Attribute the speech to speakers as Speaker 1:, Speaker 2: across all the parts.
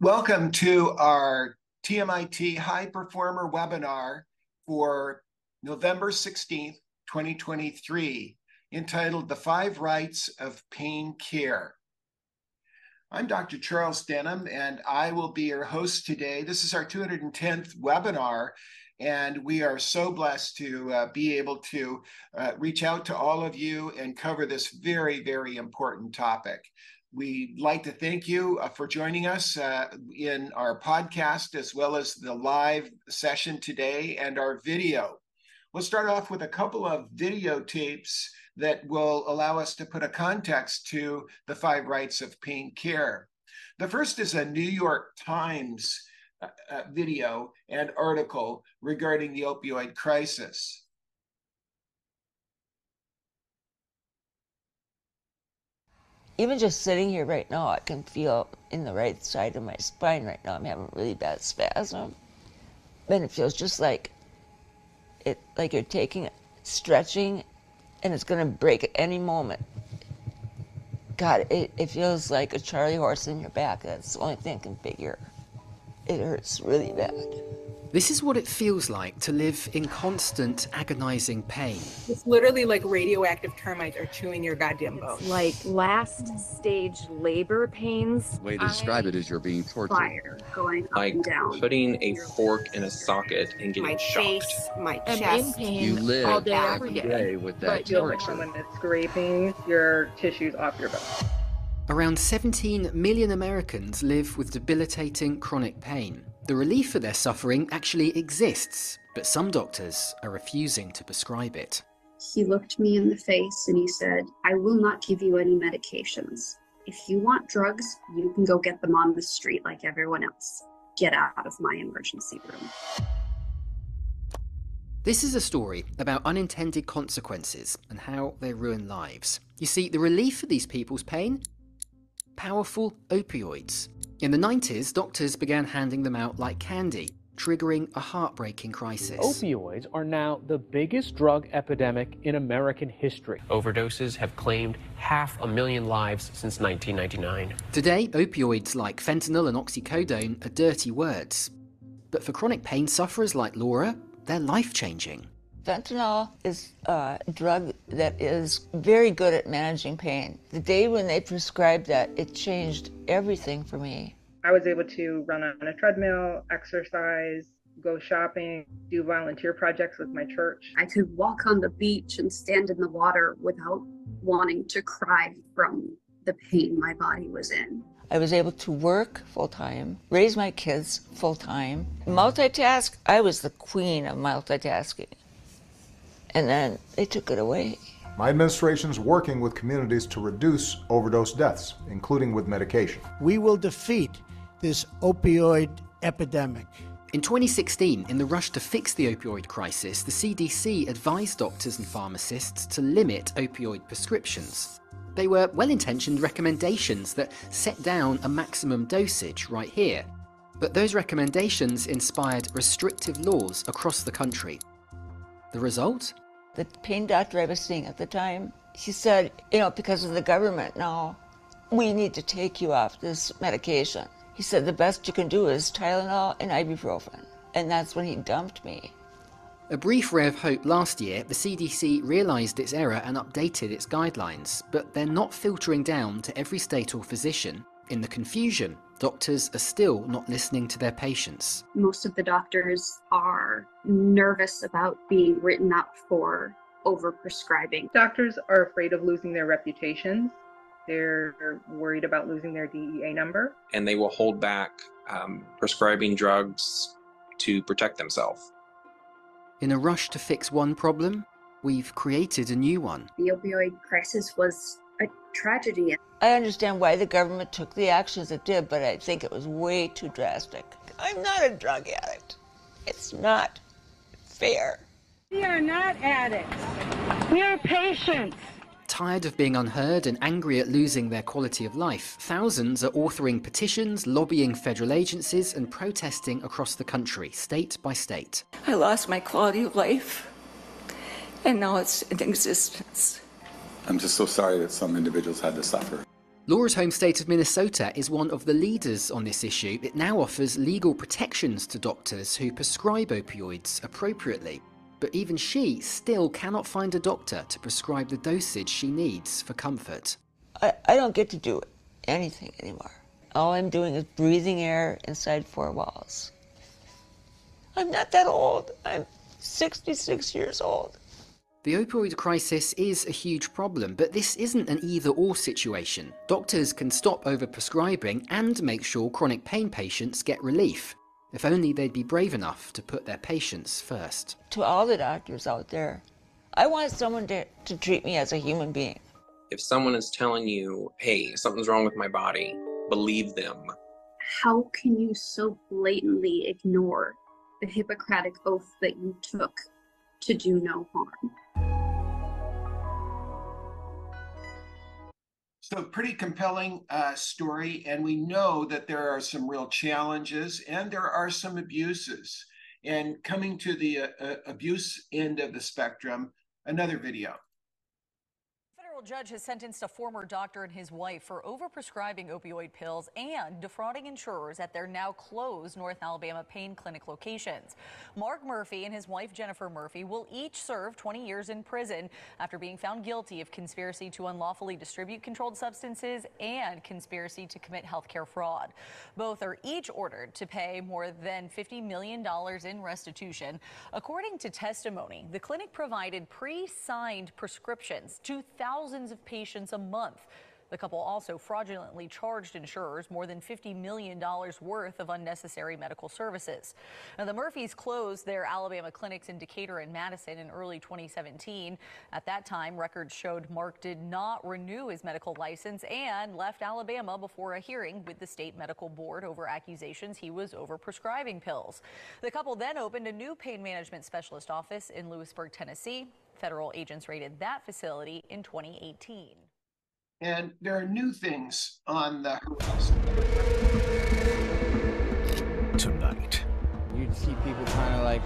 Speaker 1: Welcome to our TMIT High Performer webinar for November 16th, 2023, entitled The Five Rights of Pain Care. I'm Dr. Charles Denham, and I will be your host today. This is our 210th webinar, and we are so blessed to uh, be able to uh, reach out to all of you and cover this very, very important topic. We'd like to thank you uh, for joining us uh, in our podcast as well as the live session today and our video. We'll start off with a couple of videotapes that will allow us to put a context to the five rights of pain care. The first is a New York Times uh, video and article regarding the opioid crisis.
Speaker 2: Even just sitting here right now, I can feel in the right side of my spine right now. I'm having a really bad spasm. And it feels just like it, like you're taking, stretching, and it's going to break at any moment. God, it, it feels like a Charlie horse in your back. That's the only thing I can figure. It hurts really bad.
Speaker 3: This is what it feels like to live in constant agonizing pain.
Speaker 4: It's literally like radioactive termites are chewing your goddamn bones.
Speaker 5: Like last stage labor pains.
Speaker 6: The way to describe I it is you're being tortured.
Speaker 7: Fire going up
Speaker 8: like
Speaker 7: and down.
Speaker 8: putting a fork in a socket and getting
Speaker 4: my
Speaker 8: shocked.
Speaker 4: face, my
Speaker 5: I'm
Speaker 4: chest.
Speaker 5: in
Speaker 6: You live
Speaker 5: all day,
Speaker 6: every
Speaker 5: every day.
Speaker 6: day with that
Speaker 5: But you'll
Speaker 6: torture.
Speaker 9: when it's scraping your tissues off your bone.
Speaker 3: Around 17 million Americans live with debilitating chronic pain. The relief for their suffering actually exists, but some doctors are refusing to prescribe it.
Speaker 7: He looked me in the face and he said, I will not give you any medications. If you want drugs, you can go get them on the street like everyone else. Get out of my emergency room.
Speaker 3: This is a story about unintended consequences and how they ruin lives. You see, the relief for these people's pain? Powerful opioids. In the 90s, doctors began handing them out like candy, triggering a heartbreaking crisis.
Speaker 10: Opioids are now the biggest drug epidemic in American history.
Speaker 11: Overdoses have claimed half a million lives since 1999.
Speaker 3: Today, opioids like fentanyl and oxycodone are dirty words. But for chronic pain sufferers like Laura, they're life changing.
Speaker 2: Fentanyl is a drug that is very good at managing pain. The day when they prescribed that, it changed everything for me.
Speaker 9: I was able to run on a treadmill, exercise, go shopping, do volunteer projects with my church.
Speaker 7: I could walk on the beach and stand in the water without wanting to cry from the pain my body was in.
Speaker 2: I was able to work full time, raise my kids full time, multitask. I was the queen of multitasking. And then they took it away.
Speaker 12: My administration is working with communities to reduce overdose deaths, including with medication.
Speaker 13: We will defeat this opioid epidemic.
Speaker 3: In 2016, in the rush to fix the opioid crisis, the CDC advised doctors and pharmacists to limit opioid prescriptions. They were well intentioned recommendations that set down a maximum dosage right here. But those recommendations inspired restrictive laws across the country. The result?
Speaker 2: The pain doctor I was seeing at the time, he said, you know, because of the government now, we need to take you off this medication. He said the best you can do is Tylenol and ibuprofen. And that's when he dumped me.
Speaker 3: A brief ray of hope last year, the CDC realised its error and updated its guidelines, but they're not filtering down to every state or physician. In the confusion, doctors are still not listening to their patients.
Speaker 7: Most of the doctors are nervous about being written up for overprescribing.
Speaker 9: Doctors are afraid of losing their reputations. They're worried about losing their DEA number.
Speaker 8: And they will hold back um, prescribing drugs to protect themselves.
Speaker 3: In a rush to fix one problem, we've created a new one.
Speaker 7: The opioid crisis was a tragedy.
Speaker 2: I understand why the government took the actions it did, but I think it was way too drastic. I'm not a drug addict. It's not fair.
Speaker 14: We are not addicts. We are patients.
Speaker 3: Tired of being unheard and angry at losing their quality of life, thousands are authoring petitions, lobbying federal agencies, and protesting across the country, state by state.
Speaker 15: I lost my quality of life, and now it's in existence.
Speaker 16: I'm just so sorry that some individuals had to suffer.
Speaker 3: Laura's home state of Minnesota is one of the leaders on this issue. It now offers legal protections to doctors who prescribe opioids appropriately. But even she still cannot find a doctor to prescribe the dosage she needs for comfort.
Speaker 2: I, I don't get to do anything anymore. All I'm doing is breathing air inside four walls. I'm not that old. I'm 66 years old.
Speaker 3: The opioid crisis is a huge problem, but this isn't an either or situation. Doctors can stop overprescribing and make sure chronic pain patients get relief. If only they'd be brave enough to put their patients first.
Speaker 2: To all the doctors out there, I want someone to, to treat me as a human being.
Speaker 8: If someone is telling you, hey, something's wrong with my body, believe them.
Speaker 7: How can you so blatantly ignore the Hippocratic oath that you took to do no harm?
Speaker 1: So, pretty compelling uh, story, and we know that there are some real challenges and there are some abuses. And coming to the uh, uh, abuse end of the spectrum, another video
Speaker 16: federal judge has sentenced a former doctor and his wife for overprescribing opioid pills and defrauding insurers at their now closed North Alabama pain clinic locations. Mark Murphy and his wife Jennifer Murphy will each serve 20 years in prison after being found guilty of conspiracy to unlawfully distribute controlled substances and conspiracy to commit healthcare fraud. Both are each ordered to pay more than $50 million in restitution. According to testimony, the clinic provided pre-signed prescriptions to thousands thousands of patients a month. The couple also fraudulently charged insurers more than $50 million worth of unnecessary medical services. Now, the Murphys closed their Alabama clinics in Decatur and Madison in early 2017. At that time, records showed Mark did not renew his medical license and left Alabama before a hearing with the state medical board over accusations he was overprescribing pills. The couple then opened a new pain management specialist office in Lewisburg, Tennessee. Federal agents raided that facility in 2018.
Speaker 1: And there are new things on the horizon.
Speaker 17: Tonight.
Speaker 18: You'd see people kind of like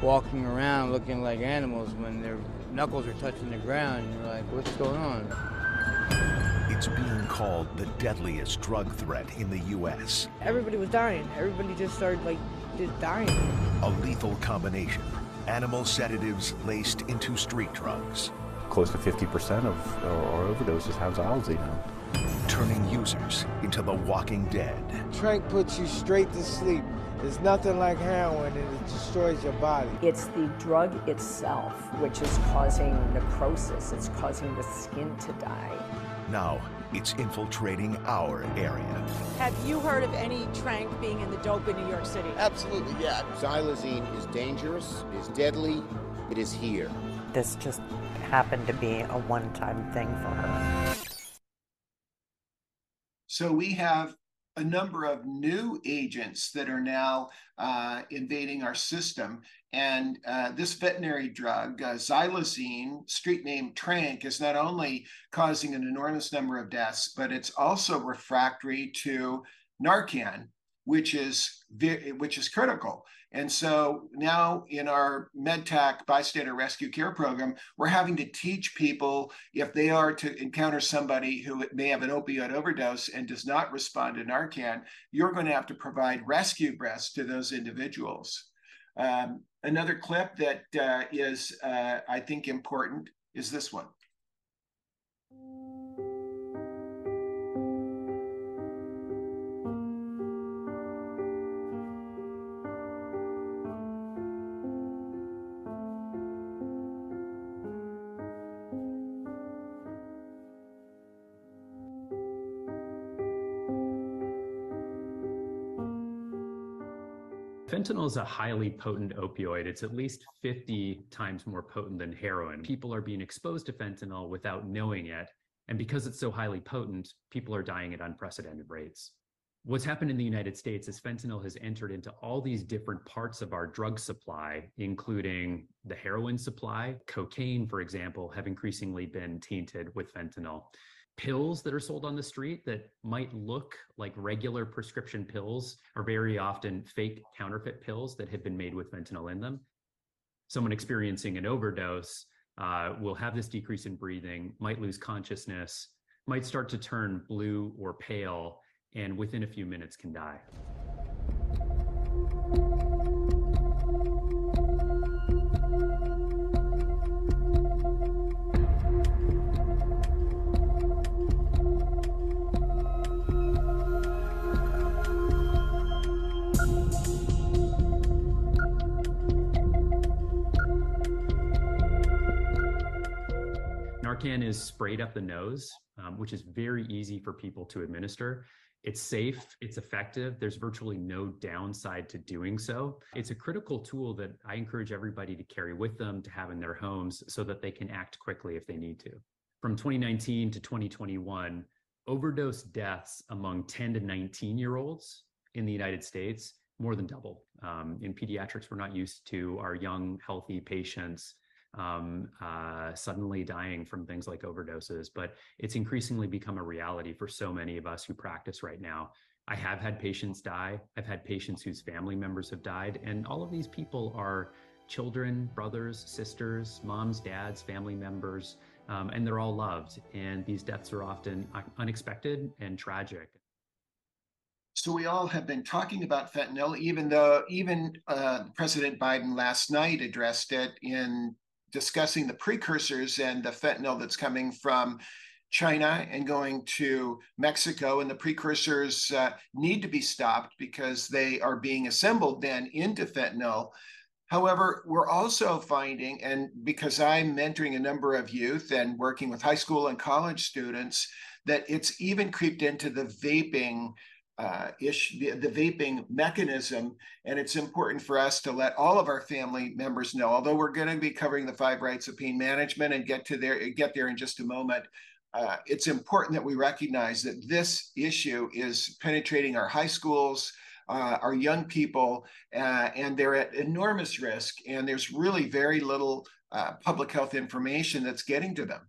Speaker 18: walking around looking like animals when their knuckles are touching the ground. And you're like, what's going on?
Speaker 17: It's being called the deadliest drug threat in the U.S.
Speaker 19: Everybody was dying. Everybody just started like just dying.
Speaker 17: A lethal combination animal sedatives laced into street drugs.
Speaker 20: Close to 50% of uh, our overdoses have xylazine now.
Speaker 17: Turning users into the walking dead.
Speaker 18: Tranq puts you straight to sleep. There's nothing like heroin and it destroys your body.
Speaker 21: It's the drug itself which is causing necrosis. It's causing the skin to die.
Speaker 17: Now, it's infiltrating our area.
Speaker 22: Have you heard of any tranq being in the dope in New York City?
Speaker 23: Absolutely, yeah. Xylazine is dangerous, it is deadly, it is here.
Speaker 24: This just happened to be a one time thing for her.
Speaker 1: So we have a number of new agents that are now uh, invading our system. And uh, this veterinary drug, uh, xylazine, street name Tranq, is not only causing an enormous number of deaths, but it's also refractory to Narcan, which is which is critical. And so now in our MedTac bystander rescue care program, we're having to teach people if they are to encounter somebody who may have an opioid overdose and does not respond to Narcan, you're going to have to provide rescue breaths to those individuals. Um, another clip that uh, is, uh, I think, important is this one.
Speaker 25: Fentanyl is a highly potent opioid. It's at least 50 times more potent than heroin. People are being exposed to fentanyl without knowing it. And because it's so highly potent, people are dying at unprecedented rates. What's happened in the United States is fentanyl has entered into all these different parts of our drug supply, including the heroin supply. Cocaine, for example, have increasingly been tainted with fentanyl pills that are sold on the street that might look like regular prescription pills are very often fake counterfeit pills that have been made with fentanyl in them. Someone experiencing an overdose uh, will have this decrease in breathing, might lose consciousness, might start to turn blue or pale and within a few minutes can die. Narcan is sprayed up the nose, um, which is very easy for people to administer. It's safe, it's effective. There's virtually no downside to doing so. It's a critical tool that I encourage everybody to carry with them, to have in their homes, so that they can act quickly if they need to. From 2019 to 2021, overdose deaths among 10 to 19 year olds in the United States more than doubled. Um, in pediatrics, we're not used to our young, healthy patients um, uh, suddenly dying from things like overdoses, but it's increasingly become a reality for so many of us who practice right now. I have had patients die. I've had patients whose family members have died. And all of these people are children, brothers, sisters, moms, dads, family members, um, and they're all loved. And these deaths are often unexpected and tragic.
Speaker 1: So we all have been talking about fentanyl, even though even uh, President Biden last night addressed it in discussing the precursors and the fentanyl that's coming from China and going to Mexico, and the precursors uh, need to be stopped because they are being assembled then into fentanyl. However, we're also finding, and because I'm mentoring a number of youth and working with high school and college students, that it's even creeped into the vaping uh, ish, the, the, vaping mechanism. And it's important for us to let all of our family members know, although we're going to be covering the five rights of pain management and get to there, get there in just a moment. Uh, it's important that we recognize that this issue is penetrating our high schools, uh, our young people, uh, and they're at enormous risk. And there's really very little uh, public health information that's getting to them.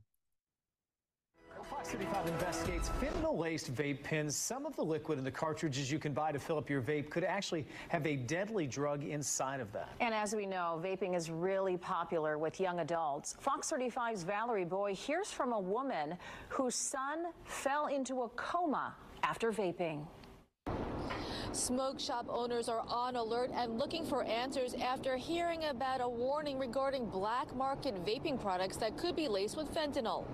Speaker 26: City 5 investigates fentanyl-laced vape pens. Some of the liquid in the cartridges you can buy to fill up your vape could actually have a deadly drug inside of them.
Speaker 27: And as we know, vaping is really popular with young adults. Fox 35's Valerie Boey hears from a woman whose son fell into a coma after vaping.
Speaker 28: Smoke shop owners are on alert and looking for answers after hearing about a warning regarding black market vaping products that could be laced with fentanyl.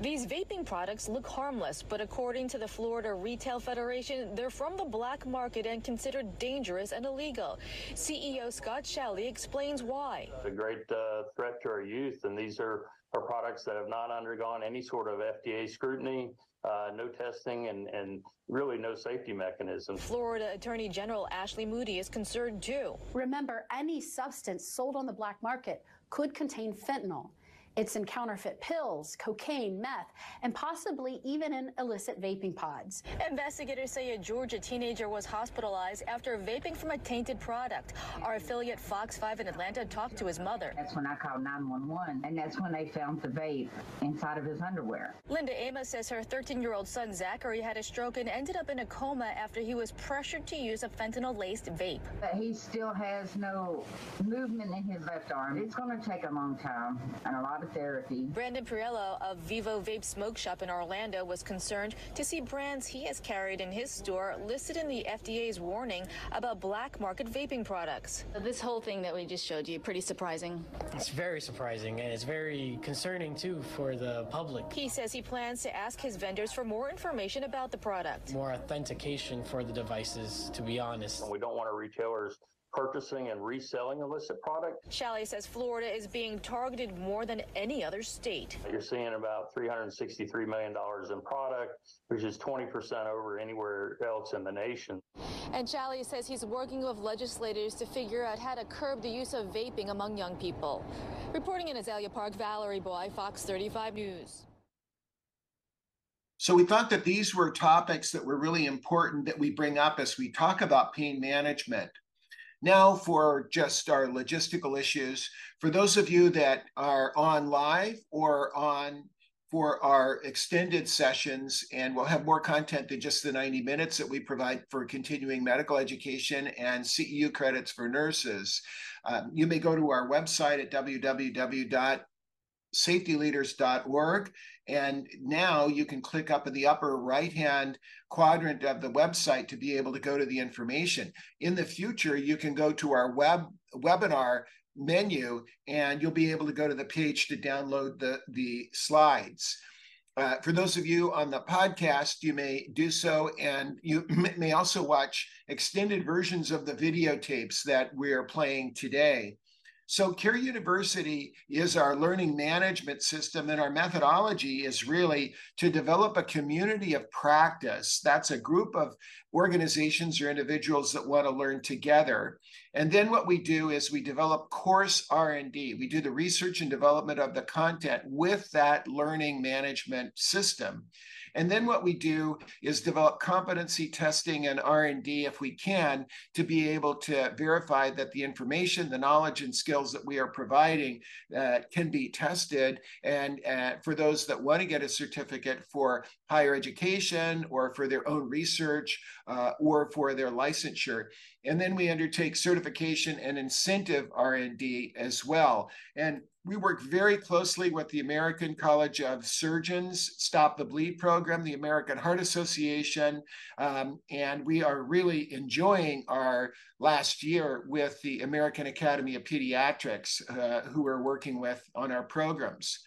Speaker 28: These vaping products look harmless, but according to the Florida Retail Federation, they're from the black market and considered dangerous and illegal. CEO Scott Shalley explains why.
Speaker 29: A great uh, threat to our youth, and these are, are products that have not undergone any sort of FDA scrutiny. Uh, no testing and, and really no safety mechanism.
Speaker 28: Florida Attorney General Ashley Moody is concerned too.
Speaker 30: Remember, any substance sold on the black market could contain fentanyl. It's in counterfeit pills, cocaine, meth, and possibly even in illicit vaping pods.
Speaker 28: Investigators say a Georgia teenager was hospitalized after vaping from a tainted product. Our affiliate Fox 5 in Atlanta talked to his mother.
Speaker 31: That's when I called 911, and that's when they found the vape inside of his underwear.
Speaker 28: Linda Amos says her 13 year old son Zachary had a stroke and ended up in a coma after he was pressured to use a fentanyl laced vape.
Speaker 31: But he still has no movement in his left arm. It's going to take a long time and a lot of therapy.
Speaker 28: Brandon Pirello of Vivo Vape Smoke Shop in Orlando was concerned to see brands he has carried in his store listed in the FDA's warning about black market vaping products.
Speaker 32: This whole thing that we just showed you, pretty surprising.
Speaker 33: It's very surprising and it's very concerning too for the public.
Speaker 28: He says he plans to ask his vendors for more information about the product.
Speaker 33: More authentication for the devices, to be honest.
Speaker 29: We don't want our retailers purchasing and reselling illicit product.
Speaker 28: Shalley says Florida is being targeted more than any other state.
Speaker 29: You're seeing about $363 million in product, which is 20% over anywhere else in the nation.
Speaker 28: And Shalley says he's working with legislators to figure out how to curb the use of vaping among young people. Reporting in Azalea Park, Valerie Boey, Fox 35 News.
Speaker 1: So we thought that these were topics that were really important that we bring up as we talk about pain management. Now, for just our logistical issues, for those of you that are on live or on for our extended sessions, and we'll have more content than just the 90 minutes that we provide for continuing medical education and CEU credits for nurses. Um, you may go to our website at www safetyleaders.org. And now you can click up in the upper right hand quadrant of the website to be able to go to the information. In the future, you can go to our web webinar menu and you'll be able to go to the page to download the, the slides. Uh, for those of you on the podcast, you may do so, and you may also watch extended versions of the videotapes that we're playing today. So, Care University is our learning management system, and our methodology is really to develop a community of practice. That's a group of organizations or individuals that want to learn together. And then what we do is we develop course R&D. We do the research and development of the content with that learning management system. And then what we do is develop competency testing and R&D if we can to be able to verify that the information, the knowledge and skills that we are providing uh, can be tested. And uh, for those that want to get a certificate for higher education or for their own research uh, or for their licensure. And then we undertake certification and incentive R&D as well. And we work very closely with the American College of Surgeons Stop the Bleed program, the American Heart Association, um, and we are really enjoying our last year with the American Academy of Pediatrics, uh, who we're working with on our programs.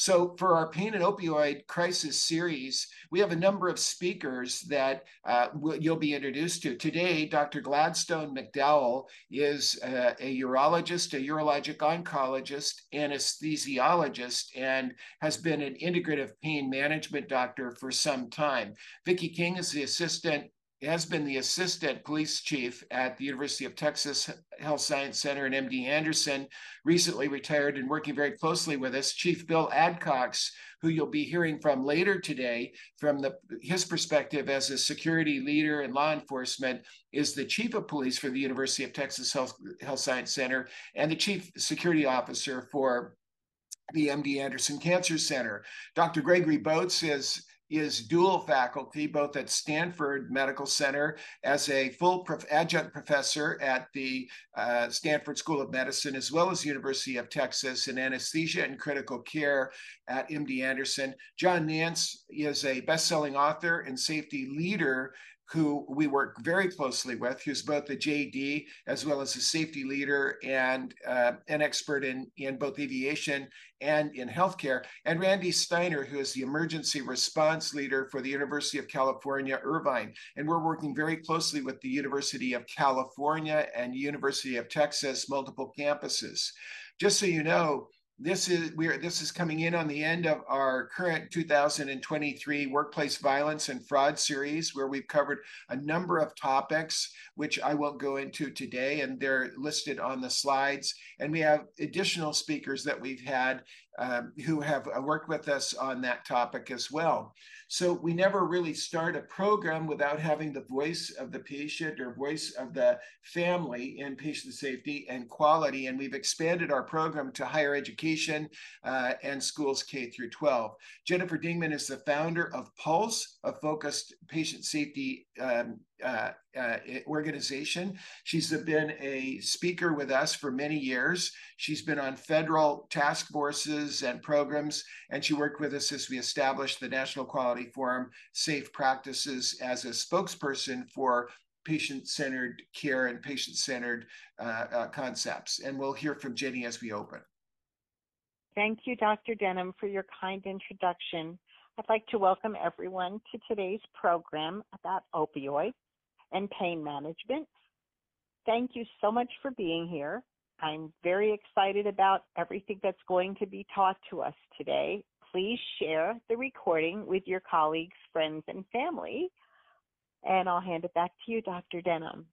Speaker 1: So, for our pain and opioid crisis series, we have a number of speakers that uh, you'll be introduced to. Today, Dr. Gladstone McDowell is uh, a urologist, a urologic oncologist, anesthesiologist, and has been an integrative pain management doctor for some time. Vicki King is the assistant has been the assistant police chief at the University of Texas Health Science Center and MD Anderson, recently retired and working very closely with us. Chief Bill Adcox, who you'll be hearing from later today, from the, his perspective as a security leader in law enforcement, is the chief of police for the University of Texas Health, Health Science Center and the chief security officer for the MD Anderson Cancer Center. Dr. Gregory Botz is is dual faculty, both at Stanford Medical Center as a full prof adjunct professor at the uh, Stanford School of Medicine, as well as University of Texas in anesthesia and critical care at MD Anderson. John Nance is a best-selling author and safety leader who we work very closely with, who's both a JD as well as a safety leader and uh, an expert in, in both aviation and in healthcare, and Randy Steiner, who is the emergency response leader for the University of California, Irvine. And we're working very closely with the University of California and University of Texas, multiple campuses. Just so you know, this is we're this is coming in on the end of our current 2023 workplace violence and fraud series where we've covered a number of topics which I won't go into today and they're listed on the slides. And we have additional speakers that we've had um, who have uh, worked with us on that topic as well. So we never really start a program without having the voice of the patient or voice of the family in patient safety and quality. And we've expanded our program to higher education uh, and schools K through 12. Jennifer Dingman is the founder of Pulse, a focused patient safety um, uh, uh, organization. She's been a speaker with us for many years. She's been on federal task forces and programs, and she worked with us as we established the National Quality Forum Safe Practices as a spokesperson for patient centered care and patient centered uh, uh, concepts. And we'll hear from Jenny as we open.
Speaker 34: Thank you, Dr. Denham, for your kind introduction. I'd like to welcome everyone to today's program about opioids and pain management. Thank you so much for being here. I'm very excited about everything that's going to be taught to us today. Please share the recording with your colleagues, friends, and family. And I'll hand it back to you, Dr. Denham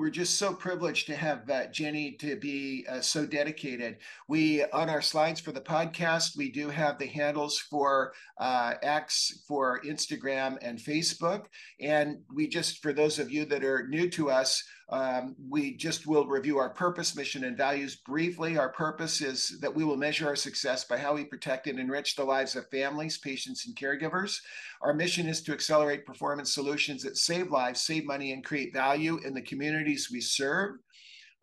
Speaker 1: we're just so privileged to have uh, Jenny to be uh, so dedicated. We, on our slides for the podcast, we do have the handles for uh, X, for Instagram, and Facebook. And we just, for those of you that are new to us, um, we just will review our purpose, mission, and values briefly. Our purpose is that we will measure our success by how we protect and enrich the lives of families, patients, and caregivers. Our mission is to accelerate performance solutions that save lives, save money, and create value in the communities we serve.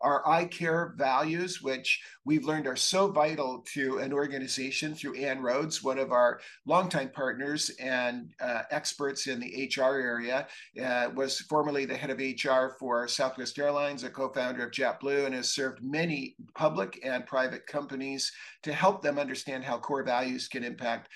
Speaker 1: Our I care values, which we've learned are so vital to an organization through Ann Rhoades, one of our longtime partners and uh, experts in the HR area, uh, was formerly the head of HR for Southwest Airlines, a co-founder of JetBlue, and has served many public and private companies to help them understand how core values can impact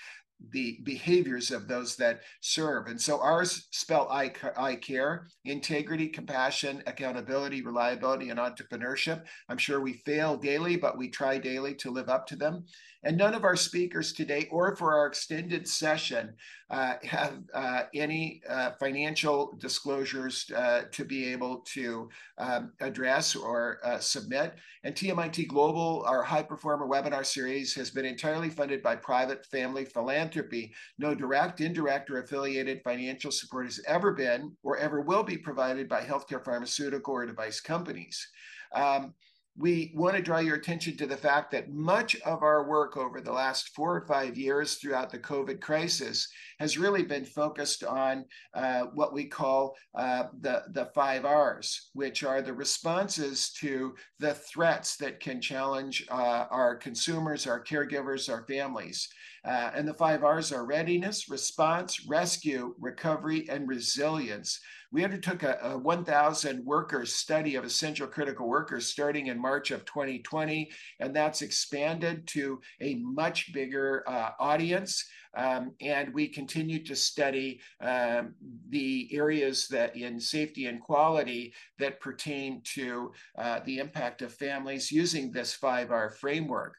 Speaker 1: the behaviors of those that serve. And so ours spell I, I care, integrity, compassion, accountability, reliability, and entrepreneurship. I'm sure we fail daily, but we try daily to live up to them. And none of our speakers today or for our extended session uh, have uh, any uh, financial disclosures uh, to be able to um, address or uh, submit. And TMIT Global, our high performer webinar series, has been entirely funded by private family philanthropy. No direct, indirect, or affiliated financial support has ever been or ever will be provided by healthcare, pharmaceutical, or device companies. Um, we want to draw your attention to the fact that much of our work over the last four or five years throughout the COVID crisis has really been focused on uh, what we call uh, the, the five R's, which are the responses to the threats that can challenge uh, our consumers, our caregivers, our families. Uh, and the five R's are readiness, response, rescue, recovery, and resilience. We undertook a, a 1,000 workers study of essential critical workers starting in March of 2020, and that's expanded to a much bigger uh, audience. Um, and we continue to study um, the areas that in safety and quality that pertain to uh, the impact of families using this 5R framework.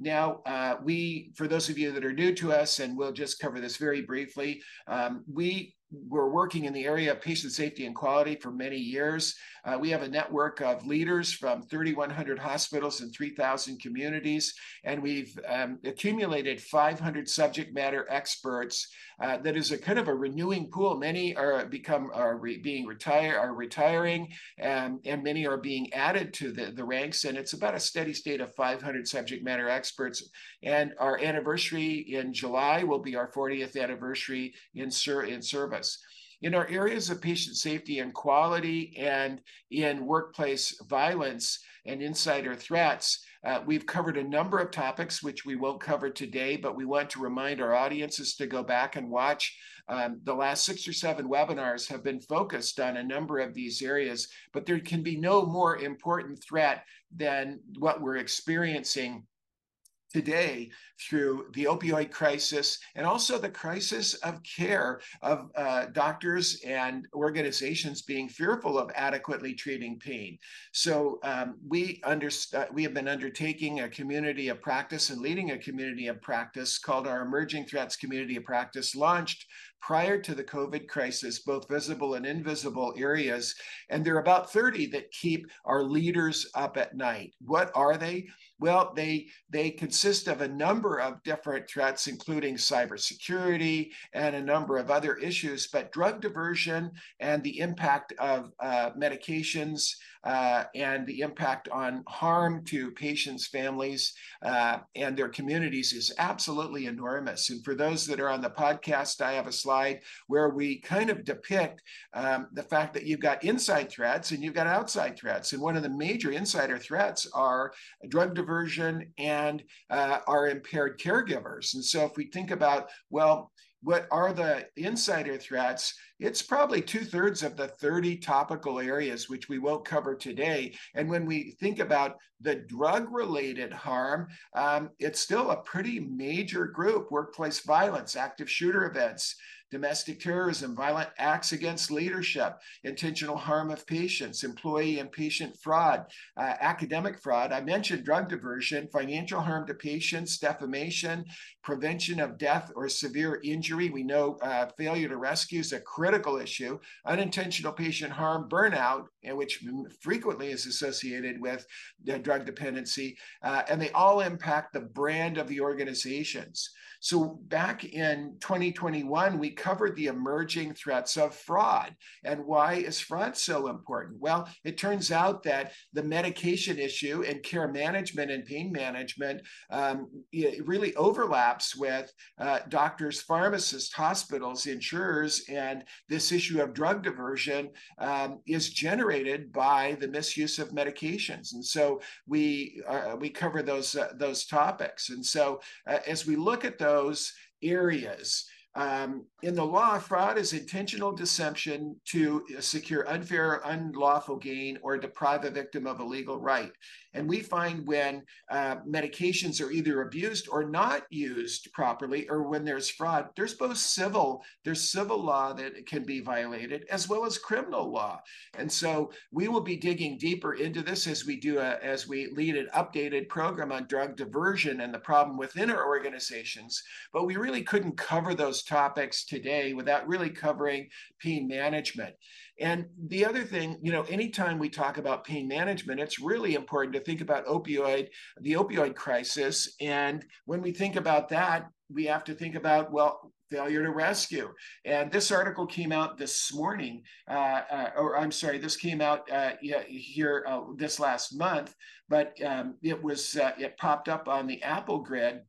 Speaker 1: Now, uh, we, for those of you that are new to us, and we'll just cover this very briefly, um, we we're working in the area of patient safety and quality for many years. Uh, we have a network of leaders from 3,100 hospitals and 3,000 communities, and we've um, accumulated 500 subject matter experts. Uh, that is a kind of a renewing pool. Many are become are re, being retire are retiring, and, and many are being added to the, the ranks. And it's about a steady state of 500 subject matter experts. And our anniversary in July will be our 40th anniversary in, ser- in service in our areas of patient safety and quality and in workplace violence and insider threats, uh, we've covered a number of topics which we won't cover today, but we want to remind our audiences to go back and watch. Um, the last six or seven webinars have been focused on a number of these areas, but there can be no more important threat than what we're experiencing today through the opioid crisis and also the crisis of care of uh, doctors and organizations being fearful of adequately treating pain. So um, we understand we have been undertaking a community of practice and leading a community of practice called our Emerging Threats Community of Practice, launched prior to the COVID crisis, both visible and invisible areas. And there are about 30 that keep our leaders up at night. What are they? Well, they they consist of a number of different threats, including cybersecurity and a number of other issues. But drug diversion and the impact of uh, medications uh, and the impact on harm to patients, families, uh, and their communities is absolutely enormous. And for those that are on the podcast, I have a slide where we kind of depict um, the fact that you've got inside threats and you've got outside threats. And one of the major insider threats are drug diversion and uh, our impaired caregivers. And so if we think about, well, what are the insider threats? It's probably two thirds of the 30 topical areas, which we won't cover today. And when we think about the drug related harm, um, it's still a pretty major group workplace violence, active shooter events, domestic terrorism, violent acts against leadership, intentional harm of patients, employee and patient fraud, uh, academic fraud. I mentioned drug diversion, financial harm to patients, defamation, prevention of death or severe injury. We know uh, failure to rescue is a critical issue, unintentional patient harm, burnout, which frequently is associated with drug dependency, uh, and they all impact the brand of the organizations. So back in 2021, we covered the emerging threats of fraud. And why is fraud so important? Well, it turns out that the medication issue and care management and pain management um, really overlaps with uh, doctors, pharmacists, hospitals, insurers, and this issue of drug diversion um, is generated by the misuse of medications. And so we uh, we cover those uh, those topics. And so uh, as we look at those areas, um, in the law, fraud is intentional deception to secure unfair, unlawful gain or deprive a victim of a legal right. And we find when uh, medications are either abused or not used properly, or when there's fraud, there's both civil, there's civil law that can be violated, as well as criminal law. And so we will be digging deeper into this as we do a, as we lead an updated program on drug diversion and the problem within our organizations. But we really couldn't cover those topics today without really covering pain management. And the other thing, you know, anytime we talk about pain management, it's really important to think about opioid, the opioid crisis. And when we think about that, we have to think about, well, failure to rescue. And this article came out this morning, uh, uh, or I'm sorry, this came out uh, here uh, this last month, but um, it was uh, it popped up on the Apple Grid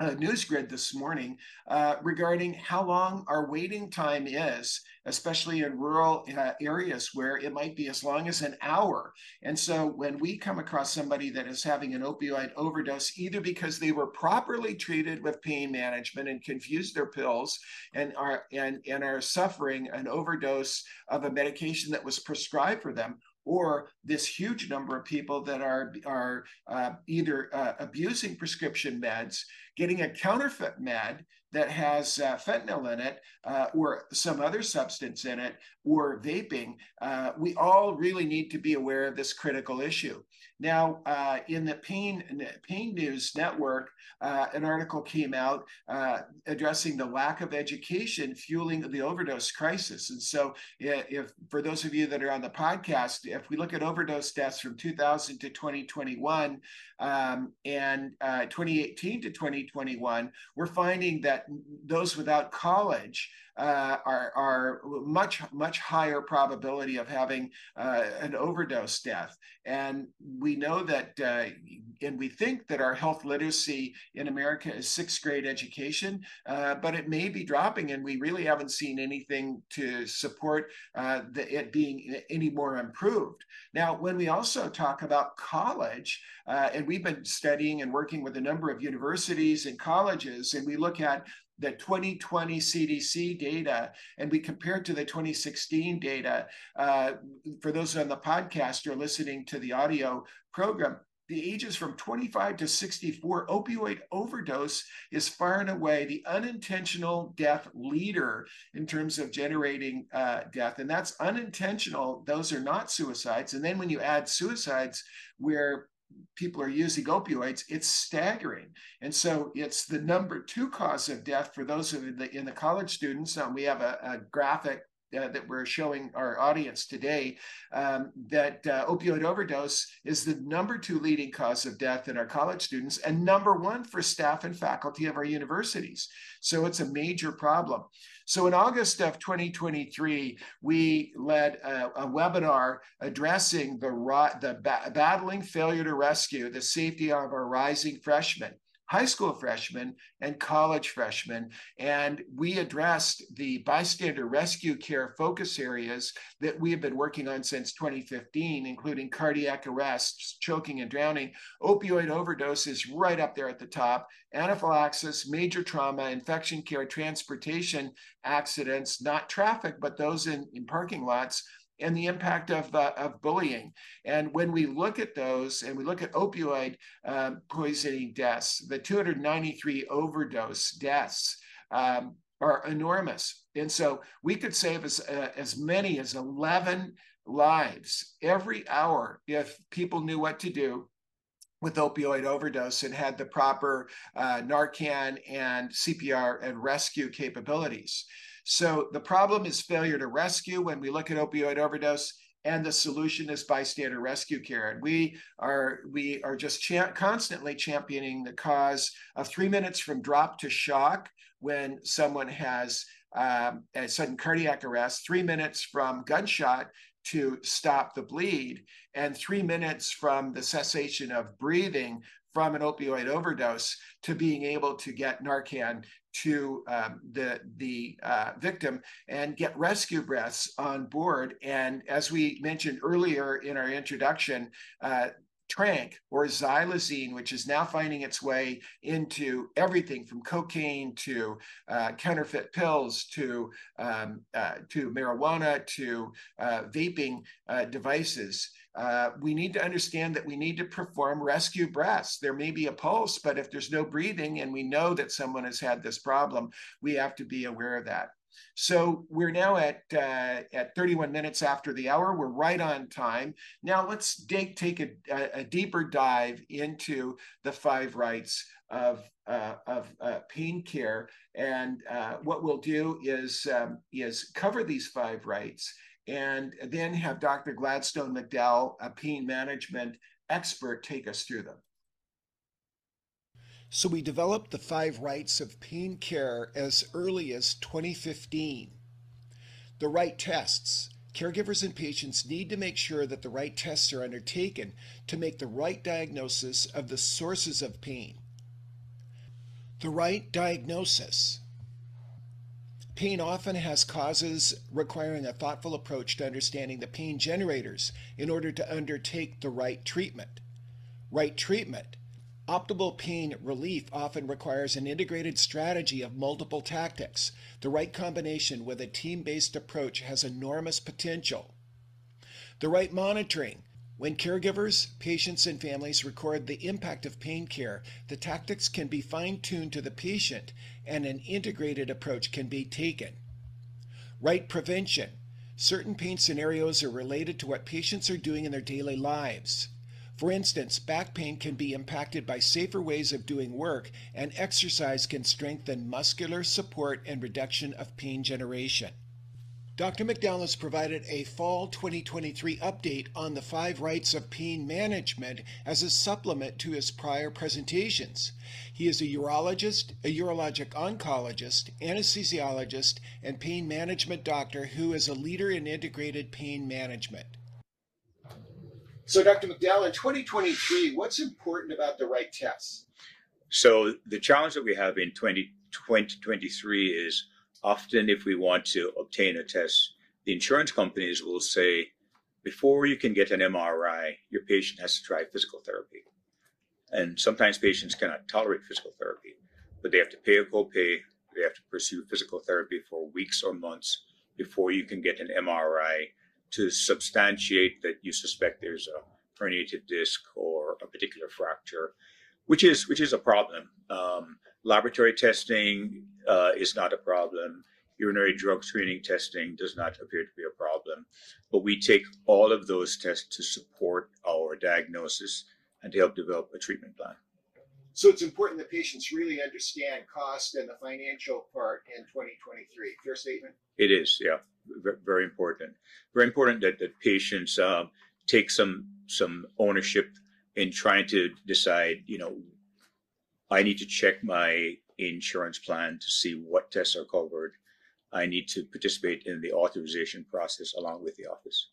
Speaker 1: uh, news grid this morning uh, regarding how long our waiting time is, especially in rural uh, areas where it might be as long as an hour. And so when we come across somebody that is having an opioid overdose, either because they were properly treated with pain management and confused their pills and are and, and are suffering an overdose of a medication that was prescribed for them, or this huge number of people that are are uh, either uh, abusing prescription meds, getting a counterfeit med that has uh, fentanyl in it uh, or some other substance in it, or vaping. Uh, we all really need to be aware of this critical issue. Now, uh, in the Pain, Pain News Network, uh, an article came out uh, addressing the lack of education fueling the overdose crisis. And so, if for those of you that are on the podcast, if we look at overdose deaths from 2000 to 2021 um, and uh, 2018 to 2021, we're finding that those without college uh, are, are much, much higher probability of having uh, an overdose death. And we know that, uh, and we think that our health literacy in America is sixth grade education, uh, but it may be dropping, and we really haven't seen anything to support uh, the, it being any more improved. Now, when we also talk about college, and we've been studying and working with a number of universities and colleges, and we look at the 2020 CDC data and we compare it to the 2016 data, uh, for those on the podcast or listening to the audio program, the ages from 25 to 64, opioid overdose is far and away the unintentional death leader in terms of generating uh, death. And that's unintentional. Those are not suicides. And then when you add suicides, where people are using opioids, it's staggering. And so it's the number two cause of death for those of the in the college students. Um, we have a, a graphic uh, that we're showing our audience today um, that uh, opioid overdose is the number two leading cause of death in our college students and number one for staff and faculty of our universities. So it's a major problem. So in August of 2023, we led a, a webinar addressing the, the ba battling failure to rescue the safety of our rising freshmen high school freshmen and college freshmen. And we addressed the bystander rescue care focus areas that we have been working on since 2015, including cardiac arrests, choking and drowning. Opioid overdose is right up there at the top. Anaphylaxis, major trauma, infection care, transportation accidents, not traffic, but those in, in parking lots and the impact of, uh, of bullying. And when we look at those and we look at opioid um, poisoning deaths, the 293 overdose deaths um, are enormous. And so we could save as, uh, as many as 11 lives every hour if people knew what to do with opioid overdose and had the proper uh, Narcan and CPR and rescue capabilities. So the problem is failure to rescue when we look at opioid overdose and the solution is bystander rescue care. And we are we are just cha- constantly championing the cause of three minutes from drop to shock when someone has um, a sudden cardiac arrest, three minutes from gunshot to stop the bleed, and three minutes from the cessation of breathing from an opioid overdose to being able to get Narcan to um, the the uh, victim and get rescue breaths on board. And as we mentioned earlier in our introduction, uh, tranq or xylazine, which is now finding its way into everything from cocaine to uh, counterfeit pills to um, uh, to marijuana to uh, vaping uh, devices. Uh, we need to understand that we need to perform rescue breaths. There may be a pulse, but if there's no breathing and we know that someone has had this problem, we have to be aware of that. So we're now at uh, at 31 minutes after the hour. We're right on time. Now let's dig, take a, a, deeper dive into the five rights of uh, of uh, pain care. And uh, what we'll do is um, is cover these five rights, and then have Dr. Gladstone McDowell, a pain management expert, take us through them. So we developed the five rights of pain care as early as 2015. The right tests. Caregivers and patients need to make sure that the right tests are undertaken to make the right diagnosis of the sources of pain. The right diagnosis. Pain often has causes requiring a thoughtful approach to understanding the pain generators in order to undertake the right treatment. Right treatment Optimal pain relief often requires an integrated strategy of multiple tactics. The right combination with a team based approach has enormous potential. The right monitoring. When caregivers, patients, and families record the impact of pain care, the tactics can be fine tuned to the patient and an integrated approach can be taken. Right prevention. Certain pain scenarios are related to what patients are doing in their daily lives. For instance, back pain can be impacted by safer ways of doing work, and exercise can strengthen muscular support and reduction of pain generation. Dr. McDowell has provided a fall 2023 update on the five rights of pain management as a supplement to his prior presentations. He is a urologist, a urologic oncologist, anesthesiologist, and pain management doctor who is a leader in integrated pain management. So, Dr. McDowell, in 2023, what's important about the right tests?
Speaker 35: So, the challenge that we have in 20, 2023 is often if we want to obtain a test, the insurance companies will say, before you can get an MRI, your patient has to try physical therapy. And sometimes patients cannot tolerate physical therapy, but they have to pay a copay, they have to pursue physical therapy for weeks or months before you can get an MRI to substantiate that you suspect there's a herniated disc or a particular fracture, which is which is a problem. Um, laboratory testing uh, is not a problem. Urinary drug screening testing does not appear to be a problem, but we take all of those tests to support our diagnosis and to help develop a treatment plan.
Speaker 1: So it's important that patients really understand cost and the financial part in 2023. Fair statement?
Speaker 35: It is, yeah very important. Very important that, that patients um, take some some ownership in trying to decide, you know, I need to check my insurance plan to see what tests are covered. I need to participate in the authorization process along with the office.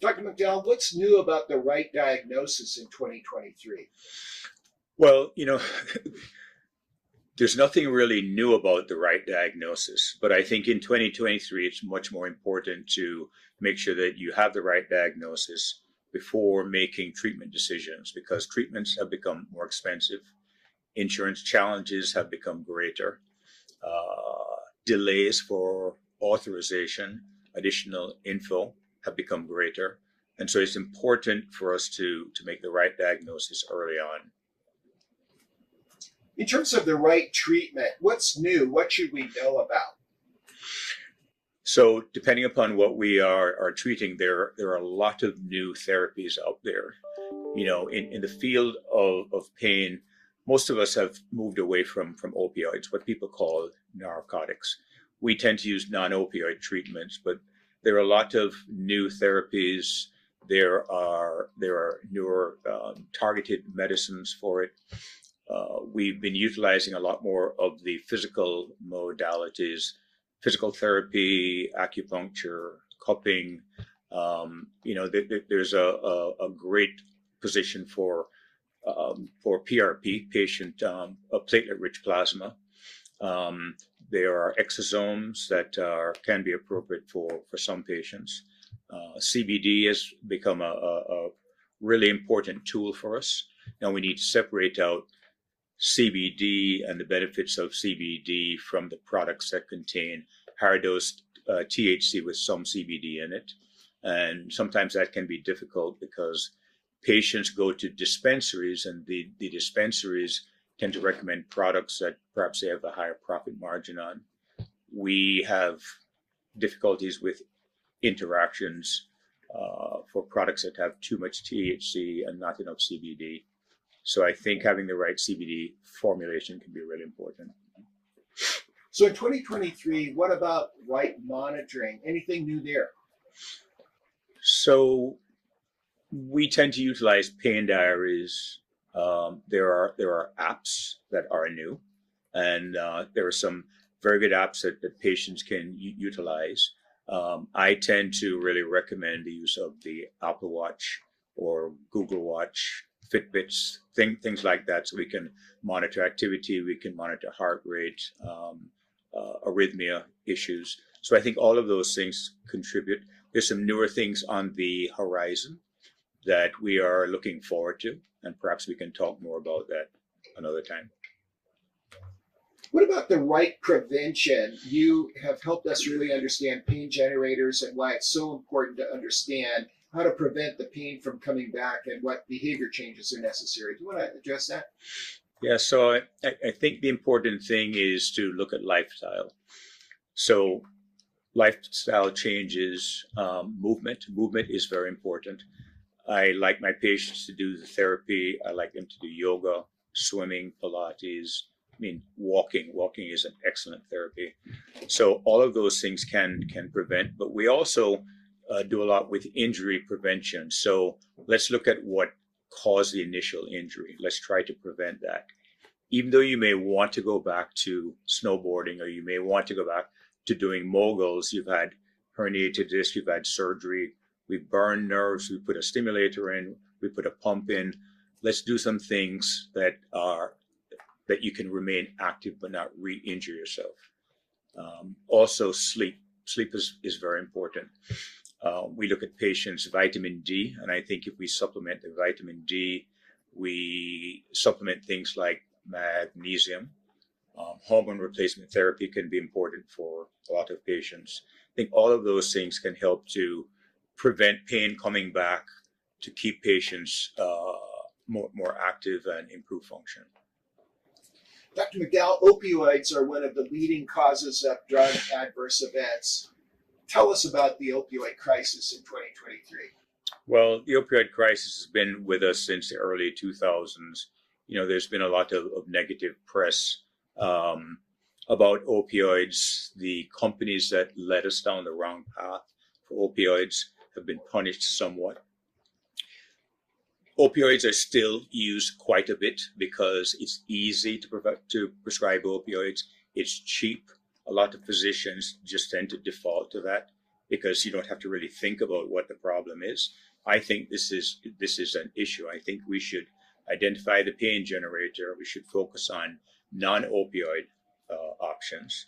Speaker 1: Dr. McDowell, what's new about the right diagnosis in 2023?
Speaker 35: Well, you know, there's nothing really new about the right diagnosis, but I think in 2023, it's much more important to make sure that you have the right diagnosis before making treatment decisions because treatments have become more expensive. Insurance challenges have become greater. Uh, delays for authorization, additional info have become greater. And so it's important for us to, to make the right diagnosis early on.
Speaker 1: In terms of the right treatment, what's new? What should we know about?
Speaker 35: So, depending upon what we are, are treating, there, there are a lot of new therapies out there. You know, in, in the field of, of pain, most of us have moved away from, from opioids, what people call narcotics. We tend to use non opioid treatments, but there are a lot of new therapies. There are there are newer um, targeted medicines for it. Uh, we've been utilizing a lot more of the physical modalities physical therapy, acupuncture, cupping. Um, you know, th- th- there's a, a, a, great position for um, for PRP, patient um, platelet-rich plasma. Um, there are exosomes that are, can be appropriate for, for some patients. Uh, CBD has become a, a, a, really important tool for us. Now we need to separate out CBD and the benefits of CBD from the products that contain higher dose uh, THC with some CBD in it. And sometimes that can be difficult because patients go to dispensaries and the, the dispensaries tend to recommend products that perhaps they have a higher profit margin on. We have difficulties with interactions uh, for products that have too much THC and not enough CBD. So I think having the right CBD formulation can be really important.
Speaker 1: So in 2023, what about right monitoring? Anything new there?
Speaker 35: So we tend to utilize pain diaries. Um, there are there are apps that are new, and uh, there are some very good apps that, that patients can utilize. Um, I tend to really recommend the use of the Apple Watch or Google Watch, Fitbits, thing, things like that, so we can monitor activity, we can monitor heart rate, um, uh, arrhythmia issues. So I think all of those things contribute. There's some newer things on the horizon that we are looking forward to, and perhaps we can talk more about that another time.
Speaker 1: What about the right prevention? You have helped us really understand pain generators and why it's so important to understand how to prevent the pain from coming back and what behavior changes are necessary. Do you want to address that?
Speaker 35: Yeah, so I, I think the important thing is to look at lifestyle. So, lifestyle changes, um, movement. Movement is very important. I like my patients to do the therapy. I like them to do yoga, swimming, Pilates. I mean, walking. Walking is an excellent therapy. So all of those things can can prevent. But we also uh, do a lot with injury prevention. So let's look at what caused the initial injury. Let's try to prevent that. Even though you may want to go back to snowboarding or you may want to go back to doing moguls, you've had herniated disc, you've had surgery, we burn nerves, we put a stimulator in, we put a pump in. Let's do some things that are that you can remain active but not re-injure yourself. Um, also, sleep. Sleep is, is very important. Uh, we look at patients' vitamin D, and I think if we supplement the vitamin D, we supplement things like magnesium. Um, hormone replacement therapy can be important for a lot of patients. I think all of those things can help to prevent pain coming back to keep patients uh, more, more active and improve function.
Speaker 1: Dr. McDowell, opioids are one of the leading causes of drug adverse events. Tell us about the opioid crisis in 2023.
Speaker 35: Well, the opioid crisis has been with us since the early 2000s. You know, there's been a lot of, of negative press um, about opioids, the companies that led us down the wrong path for opioids have been punished somewhat. Opioids are still used quite a bit because it's easy to, to prescribe opioids. It's cheap. A lot of physicians just tend to default to that because you don't have to really think about what the problem is. I think this is this is an issue. I think we should identify the pain generator. We should focus on non-opioid uh, options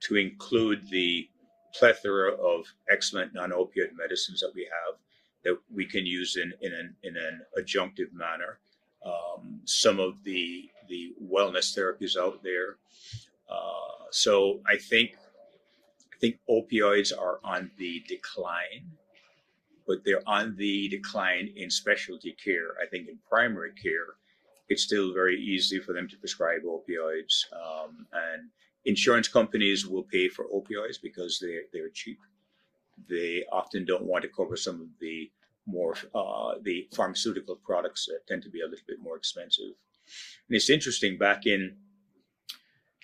Speaker 35: to include the plethora of excellent non-opioid medicines that we have that we can use in, in, an, in an adjunctive manner. Um, some of the the wellness therapies out there. Uh, so I think I think opioids are on the decline, but they're on the decline in specialty care. I think in primary care, it's still very easy for them to prescribe opioids, um, and insurance companies will pay for opioids because they're, they're cheap. They often don't want to cover some of the more uh, the pharmaceutical products that tend to be a little bit more expensive. And it's interesting. Back in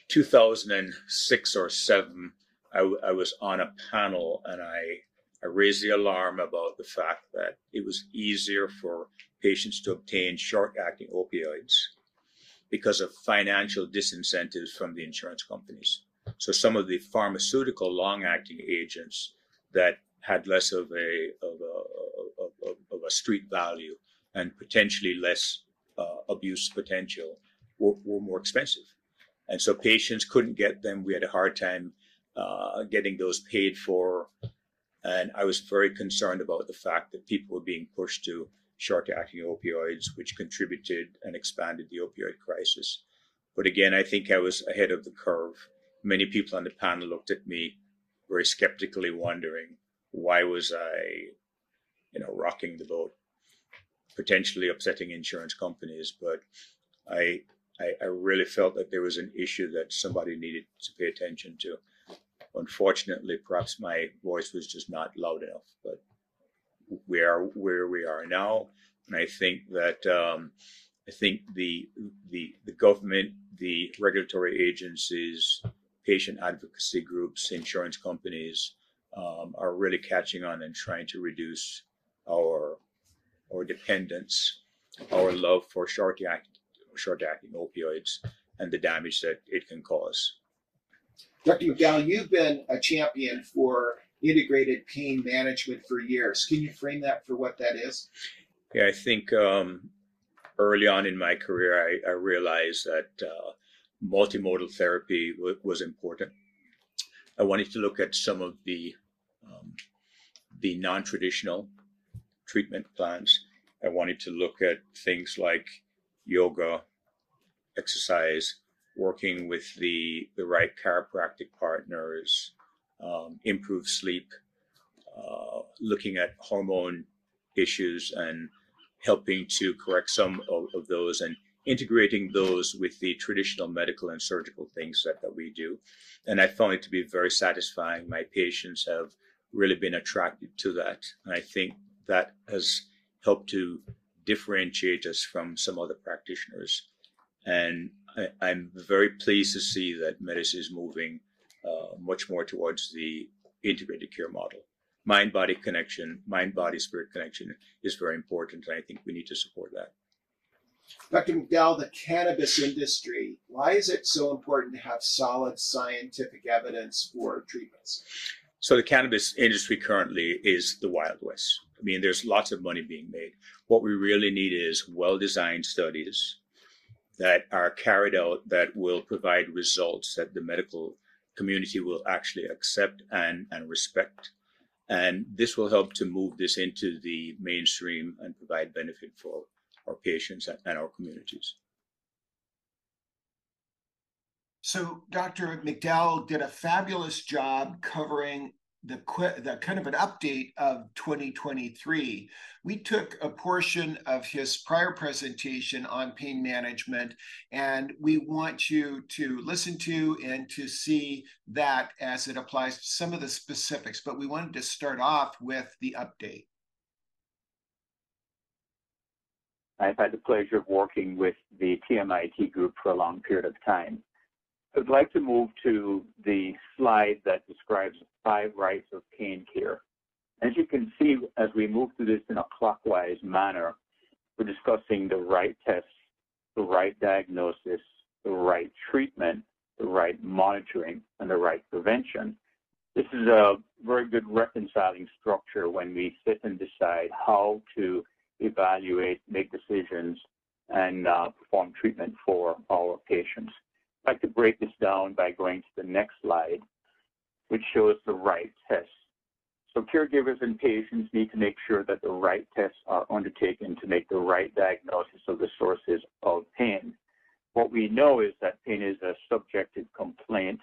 Speaker 35: 2006 or seven, I, I was on a panel and I I raised the alarm about the fact that it was easier for patients to obtain short-acting opioids because of financial disincentives from the insurance companies. So some of the pharmaceutical long-acting agents that had less of a of a of, of a street value and potentially less uh, abuse potential were, were, more expensive, and so patients couldn't get them. We had a hard time uh, getting those paid for, and I was very concerned about the fact that people were being pushed to short-acting opioids, which contributed and expanded the opioid crisis. But again, I think I was ahead of the curve. Many people on the panel looked at me very skeptically, wondering why was I, you know, rocking the boat, potentially upsetting insurance companies. But I, I, I really felt that there was an issue that somebody needed to pay attention to. Unfortunately, perhaps my voice was just not loud enough. But we are where we are now, and I think that um, I think the the the government, the regulatory agencies, patient advocacy groups, insurance companies um, are really catching on and trying to reduce our our dependence, our love for short acting short acting opioids, and the damage that it can cause.
Speaker 1: Dr. McDowell, you've been a champion for integrated pain management for years. Can you frame that for what that is?
Speaker 35: Yeah, I think um, early on in my career, I, I realized that uh, multimodal therapy w- was important. I wanted to look at some of the um, the non-traditional treatment plans. I wanted to look at things like yoga, exercise, working with the the right chiropractic partners, um, improve sleep, uh, looking at hormone issues and helping to correct some of, of, those and integrating those with the traditional medical and surgical things that, that we do. And I found it to be very satisfying. My patients have really been attracted to that. And I think that has helped to differentiate us from some other practitioners. And I, am very pleased to see that medicine is moving uh, much more towards the integrated care model. Mind body connection, mind body spirit connection is very important, and I think we need to support that.
Speaker 1: Dr. McDowell, the cannabis industry, why is it so important to have solid scientific evidence for treatments?
Speaker 35: So, the cannabis industry currently is the Wild West. I mean, there's lots of money being made. What we really need is well designed studies that are carried out that will provide results that the medical community will actually accept and, and respect. And this will help to move this into the mainstream and provide benefit for our patients and our communities.
Speaker 1: So, Dr. McDowell did a fabulous job covering the, the kind of an update of 2023. We took a portion of his prior presentation on pain management, and we want you to listen to and to see that as it applies to some of the specifics. But we wanted to start off with the update.
Speaker 36: I've had the pleasure of working with the TMIT group for a long period of time. I'd like to move to the slide that describes five rights of pain care. As you can see, as we move through this in a clockwise manner, we're discussing the right tests, the right diagnosis, the right treatment, the right monitoring, and the right prevention. This is a very good reconciling structure when we sit and decide how to evaluate, make decisions, and uh, perform treatment for our patients. I'd like to break this down by going to the next slide, which shows the right tests. So caregivers and patients need to make sure that the right tests are undertaken to make the right diagnosis of the sources of pain. What we know is that pain is a subjective complaint,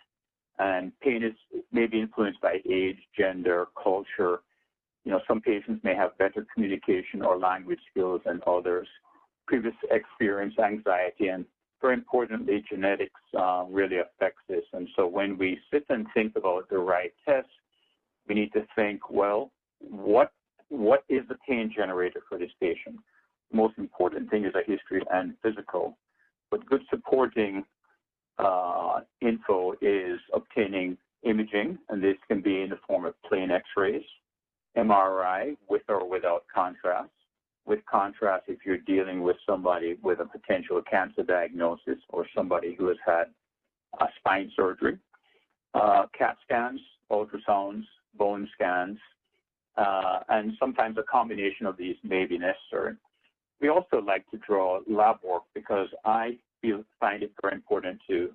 Speaker 36: and pain is may be influenced by age, gender, culture. You know, some patients may have better communication or language skills than others, previous experience, anxiety, and very importantly, genetics uh, really affects this. And so when we sit and think about the right test, we need to think, well, what what is the pain generator for this patient? The most important thing is a history and physical. But good supporting uh, info is obtaining imaging, and this can be in the form of plain X-rays, MRI with or without contrast, with contrast, if you're dealing with somebody with a potential cancer diagnosis or somebody who has had a spine surgery, uh, CAT scans, ultrasounds, bone scans, uh, and sometimes a combination of these may be necessary. We also like to draw lab work because I feel find it very important to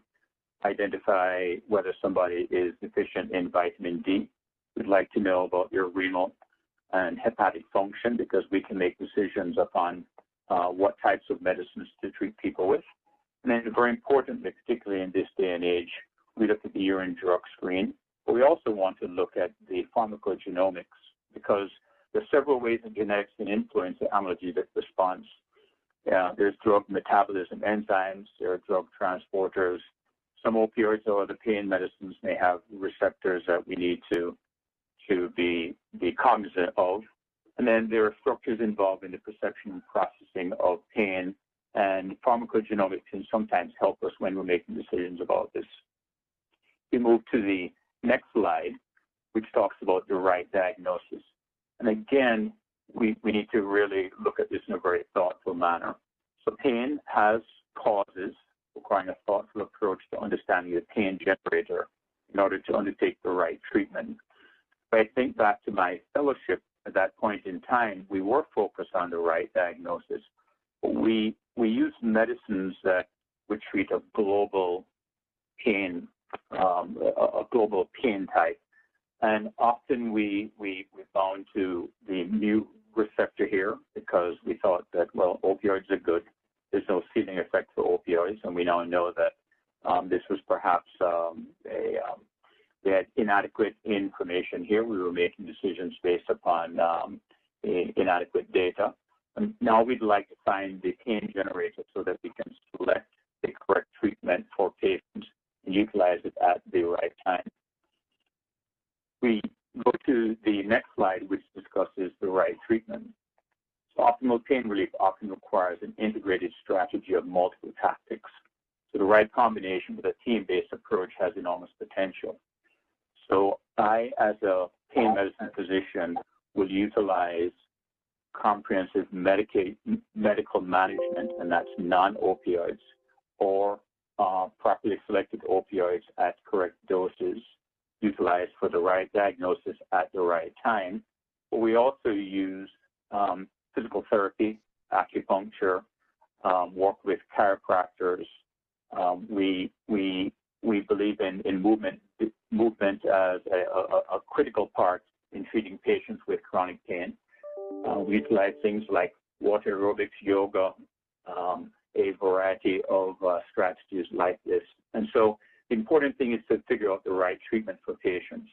Speaker 36: identify whether somebody is deficient in vitamin D. We'd like to know about your renal and hepatic function because we can make decisions upon uh, what types of medicines to treat people with. And then very importantly, particularly in this day and age, we look at the urine drug screen, but we also want to look at the pharmacogenomics because there are several ways that genetics can influence the amyloidotic response. There's drug metabolism enzymes, there are drug transporters. Some opioids or other pain medicines may have receptors that we need to to be be cognizant of. And then there are structures involved in the perception and processing of pain, and pharmacogenomics can sometimes help us when we're making decisions about this. We move to the next slide, which talks about the right diagnosis. And again, we, we need to really look at this in a very thoughtful manner. So pain has causes requiring a thoughtful approach to understanding the pain generator in order to undertake the right treatment. If I think back to my fellowship at that point in time, we were focused on the right diagnosis. We we use medicines that would treat a global pain, um, a, a global pain type. And often we, we, we bound to the mu receptor here because we thought that, well, opioids are good. There's no ceiling effect for opioids. And we now know that um, this was perhaps um, a, um, we had inadequate information here. We were making decisions based upon um, inadequate data. And now we'd like to find the pain generator so that we can select the correct treatment for patients and utilize it at the right time. We go to the next slide, which discusses the right treatment. So optimal pain relief often requires an integrated strategy of multiple tactics. So the right combination with a team-based approach has enormous potential. So I, as a pain medicine physician, will utilize comprehensive Medicaid, medical management, and that's non-opioids, or uh, properly selected opioids at correct doses utilized for the right diagnosis at the right time. But we also use um, physical therapy, acupuncture, um, work with chiropractors. Um, we we we believe in, in movement movement as a, a, a critical part in treating patients with chronic pain. Uh, we utilize things like water aerobics, yoga, um, a variety of uh, strategies like this. And so the important thing is to figure out the right treatment for patients.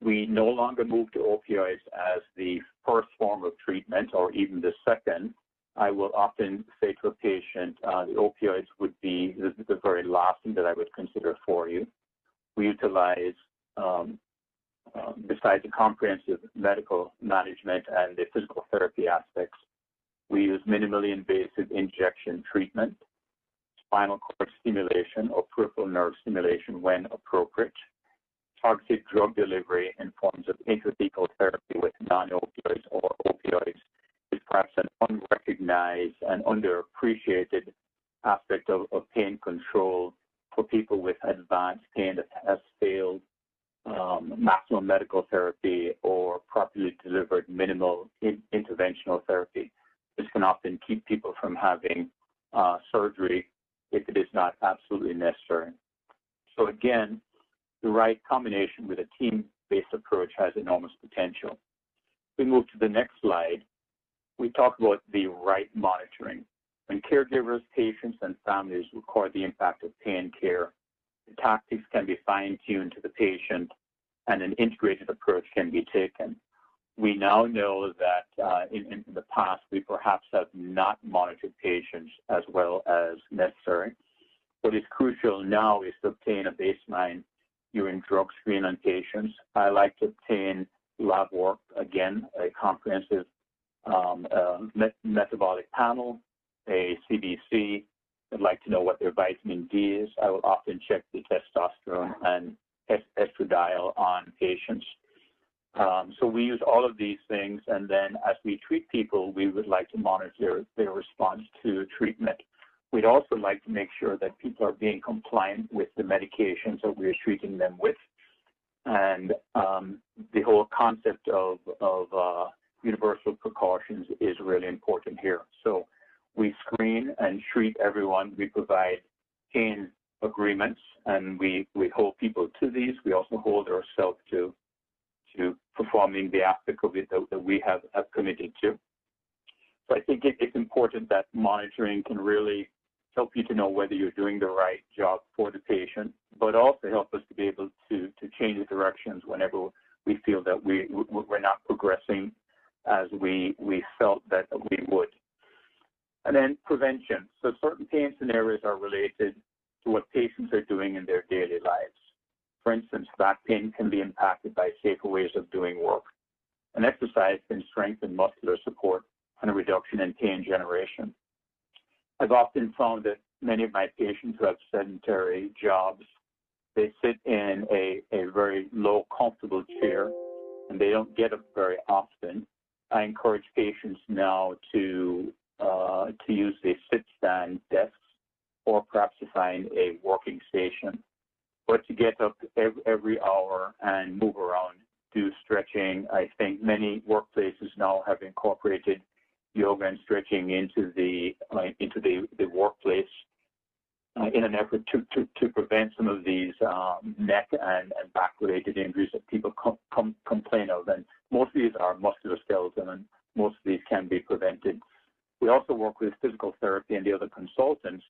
Speaker 36: We no longer move to opioids as the first form of treatment or even the second. I will often say to a patient, uh, the opioids would be the, the, very last thing that I would consider for you. We utilize, um, uh, besides the comprehensive medical management and the physical therapy aspects, we use minimally invasive injection treatment spinal cord stimulation or peripheral nerve stimulation when appropriate, targeted drug delivery in forms of intrathecal therapy with non-opioids or opioids. Is perhaps an unrecognized and underappreciated aspect of, of pain control for people with advanced pain that has failed um, maximum medical therapy or properly delivered minimal in, interventional therapy. This can often keep people from having uh, surgery if it is not absolutely necessary. So again, the right combination with a team-based approach has enormous potential. We move to the next slide. We talk about the right monitoring. When caregivers, patients, and families record the impact of pain care, the tactics can be fine-tuned to the patient and an integrated approach can be taken. We now know that uh, in, in, the past, we perhaps have not monitored patients as well as necessary. What is crucial now is to obtain a baseline urine drug screen on patients. I like to obtain lab work, again, a comprehensive um, uh, met metabolic panel, a CBC. I'd like to know what their vitamin D is. I will often check the testosterone and estradiol on patients. Um, so we use all of these things, and then as we treat people, we would like to monitor their response to treatment. We'd also like to make sure that people are being compliant with the medications that we're treating them with. And um, the whole concept of, of uh, universal precautions is really important here. So we screen and treat everyone. We provide pain agreements and we, we hold people to these. We also hold ourselves to, to performing the aspect of it that, that we have, have committed to. So I think it, it's important that monitoring can really help you to know whether you're doing the right job for the patient, but also help us to be able to, to change the directions whenever we feel that we, we're not progressing as we, we felt that we would. And then prevention. So certain pain scenarios are related to what patients are doing in their daily lives. For instance, back pain can be impacted by safer ways of doing work. And exercise can strengthen muscular support and a reduction in pain generation. I've often found that many of my patients who have sedentary jobs, they sit in a, a very low, comfortable chair, and they don't get up very often. I encourage patients now to uh, to use a sit-stand desk or perhaps find a working station. But to get up every, every hour and move around, do stretching. I think many workplaces now have incorporated yoga and stretching into the uh, into the, the workplace uh, in an effort to, to, to prevent some of these um, neck and, and back related injuries that people com- com- complain of. And most of these are musculoskeletal, and most of these can be prevented. We also work with physical therapy and the other consultants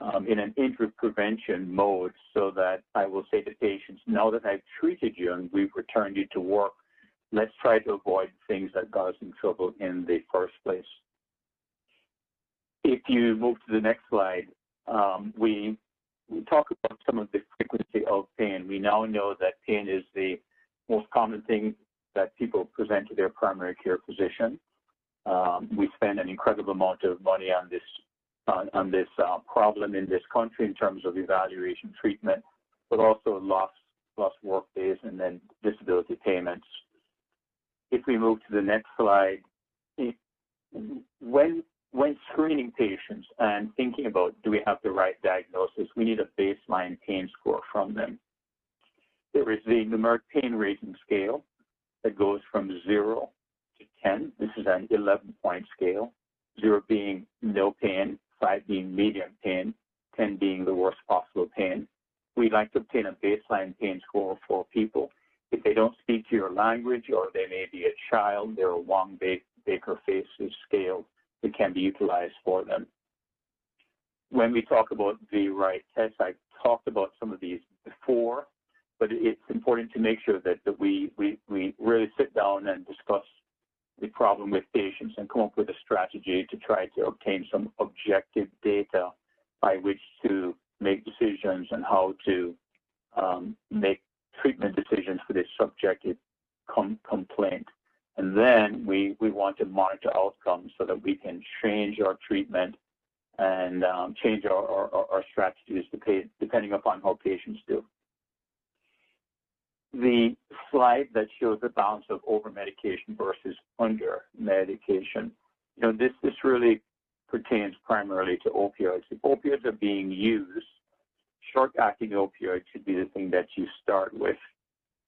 Speaker 36: um, in an injury prevention mode so that I will say to patients, now that I've treated you and we've returned you to work, let's try to avoid things that us in trouble in the first place. If you move to the next slide, um, we, we talk about some of the frequency of pain. We now know that pain is the most common thing that people present to their primary care physician. Um, we spend an incredible amount of money on this on, on this uh, problem in this country in terms of evaluation treatment, but also lost lost work days and then disability payments if we move to the next slide, when when screening patients and thinking about do we have the right diagnosis, we need a baseline pain score from them. There is the numeric pain rating scale that goes from zero to 10. This is an 11 point scale, zero being no pain, five being medium pain, 10 being the worst possible pain. We like to obtain a baseline pain score for people if they don't speak your language or they may be a child, there are Wong Baker faces scale that can be utilized for them. When we talk about the right test, I talked about some of these before, but it's important to make sure that, that we, we, we really sit down and discuss the problem with patients and come up with a strategy to try to obtain some objective data by which to make decisions and how to um, make treatment decisions for this subjective com- complaint. And then we, we want to monitor outcomes so that we can change our treatment and um, change our, our, our strategies depending upon how patients do. The slide that shows the balance of over medication versus under medication, you know, this, this really pertains primarily to opioids. If opioids are being used short-acting opioids should be the thing that you start with.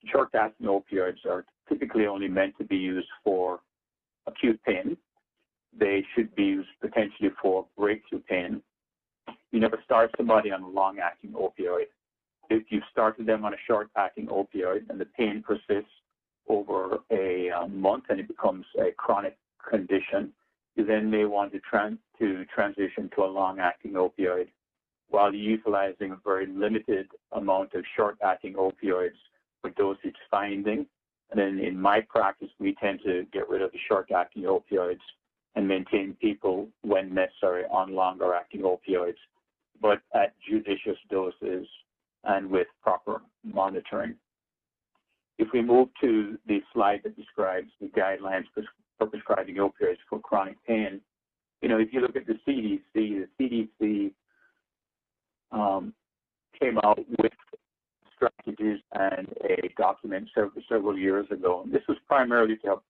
Speaker 36: Short-acting opioids are typically only meant to be used for acute pain. They should be used potentially for breakthrough pain. You never start somebody on a long-acting opioid. If you've started them on a short-acting opioid and the pain persists over a um, month and it becomes a chronic condition, you then may want to, trans- to transition to a long-acting opioid while utilizing a very limited amount of short-acting opioids for dosage finding. And then in my practice, we tend to get rid of the short-acting opioids and maintain people when necessary on longer-acting opioids, but at judicious doses and with proper monitoring. If we move to the slide that describes the guidelines for prescribing opioids for chronic pain, you know, if you look at the CDC, the CDC um, came out with strategies and a document several, years ago. And this was primarily to help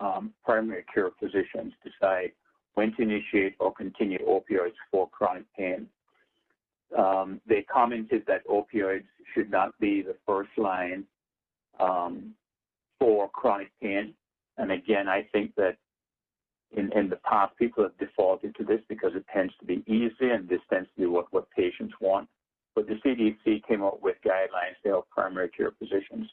Speaker 36: um, primary care physicians decide when to initiate or continue opioids for chronic pain. Um, they commented that opioids should not be the first line um, for chronic pain. And again, I think that in, in the past, people have defaulted to this because it tends to be easy and this tends to be what, what patients want. But the CDC came up with guidelines to help primary care physicians.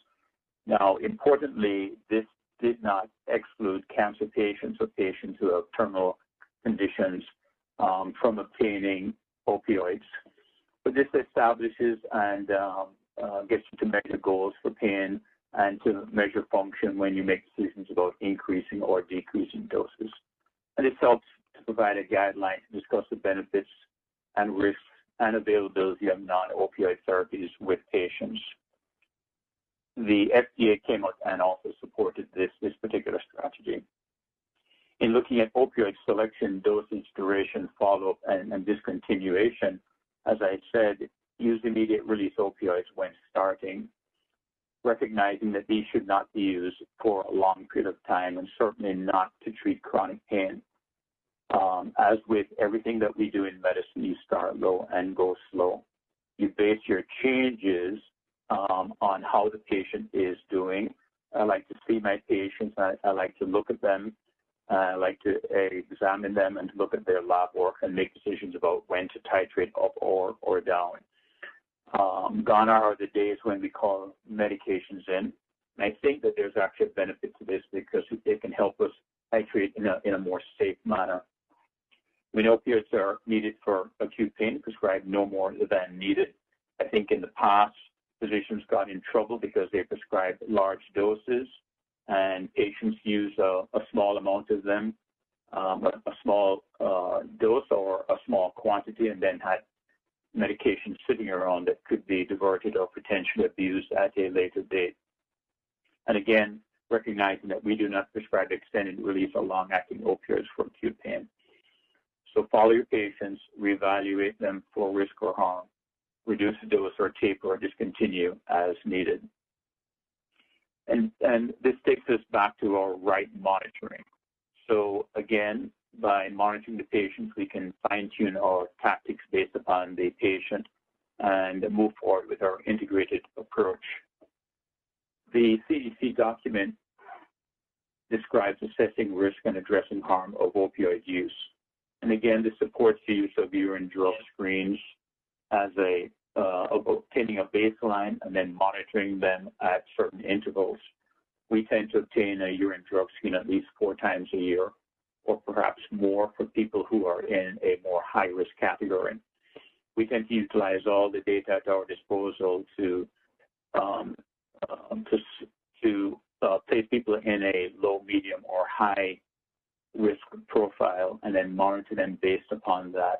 Speaker 36: Now, importantly, this did not exclude cancer patients or patients who have terminal conditions um, from obtaining opioids. But this establishes and um, uh, gets you to measure goals for pain and to measure function when you make decisions about increasing or decreasing doses. And this helps to provide a guideline to discuss the benefits and risks and availability of non-opioid therapies with patients. The FDA came out and also supported this, this particular strategy. In looking at opioid selection, dosage, duration, follow-up, and, and discontinuation, as I said, use immediate release opioids when starting recognizing that these should not be used for a long period of time and certainly not to treat chronic pain. Um, as with everything that we do in medicine, you start low and go slow. You base your changes um, on how the patient is doing. I like to see my patients. I, I like to look at them. I like to examine them and look at their lab work and make decisions about when to titrate up or, or down. Um, gone are the days when we call medications in. And I think that there's actually a benefit to this because it can help us titrate in a, in a more safe manner. When opioids are needed for acute pain, prescribed no more than needed. I think in the past, physicians got in trouble because they prescribed large doses and patients use a, a small amount of them, um, a, a, small uh, dose or a small quantity, and then had medication sitting around that could be diverted or potentially abused at a later date. And again, recognizing that we do not prescribe extended release or long-acting opioids for acute pain. So follow your patients, reevaluate them for risk or harm, reduce the dose or taper or discontinue as needed. And, and this takes us back to our right monitoring. So again, by monitoring the patients, we can fine tune our tactics based upon the patient and move forward with our integrated approach. The CDC document describes assessing risk and addressing harm of opioid use. And again, this supports the use of urine drug screens as a uh, obtaining a baseline and then monitoring them at certain intervals. We tend to obtain a urine drug screen at least four times a year or perhaps more for people who are in a more high-risk category. We tend to utilize all the data at our disposal to um, uh, to, to uh, place people in a low, medium, or high risk profile and then monitor them based upon that.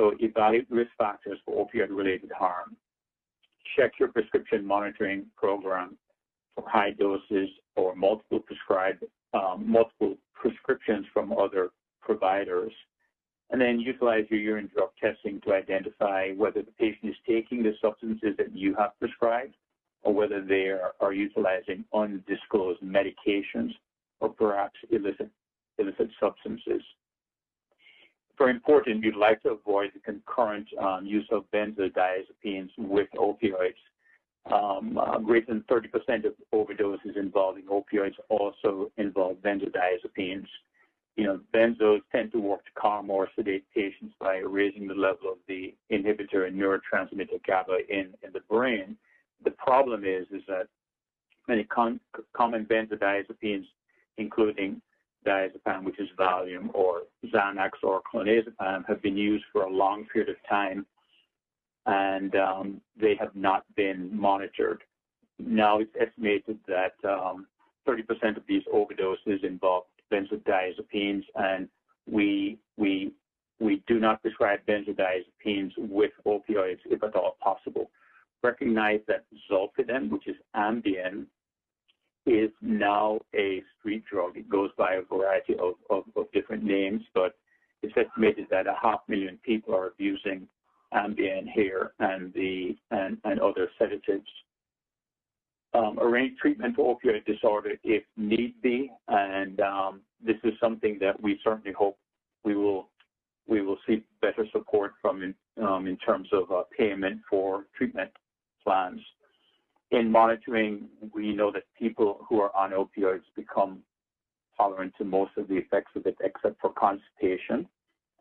Speaker 36: So evaluate risk factors for opioid-related harm. Check your prescription monitoring program for high doses or multiple prescribed, um, multiple prescriptions from other providers. And then utilize your urine drug testing to identify whether the patient is taking the substances that you have prescribed or whether they are, are utilizing undisclosed medications or perhaps illicit, illicit substances. Very important, you'd like to avoid the concurrent um, use of benzodiazepines with opioids. Um, uh, greater than 30% of overdoses involving opioids also involve benzodiazepines. You know, benzos tend to work to calm or sedate patients by raising the level of the inhibitor and neurotransmitter GABA in, in the brain. The problem is, is that many common benzodiazepines, including diazepam, which is Valium, or Xanax or clonazepam, have been used for a long period of time and um, they have not been monitored. Now it's estimated that um, 30% of these overdoses involve benzodiazepines, and we we we do not prescribe benzodiazepines with opioids if at all possible. Recognize that zolpidem, which is Ambien, is now a street drug. It goes by a variety of, of, of different names, but it's estimated that a half million people are abusing Ambien here and the and, and other sedatives. Um, arrange treatment for opioid disorder if need be, and um, this is something that we certainly hope we will we will see better support from um, in terms of uh, payment for treatment plans. In monitoring, we know that people who are on opioids become tolerant to most of the effects of it, except for constipation,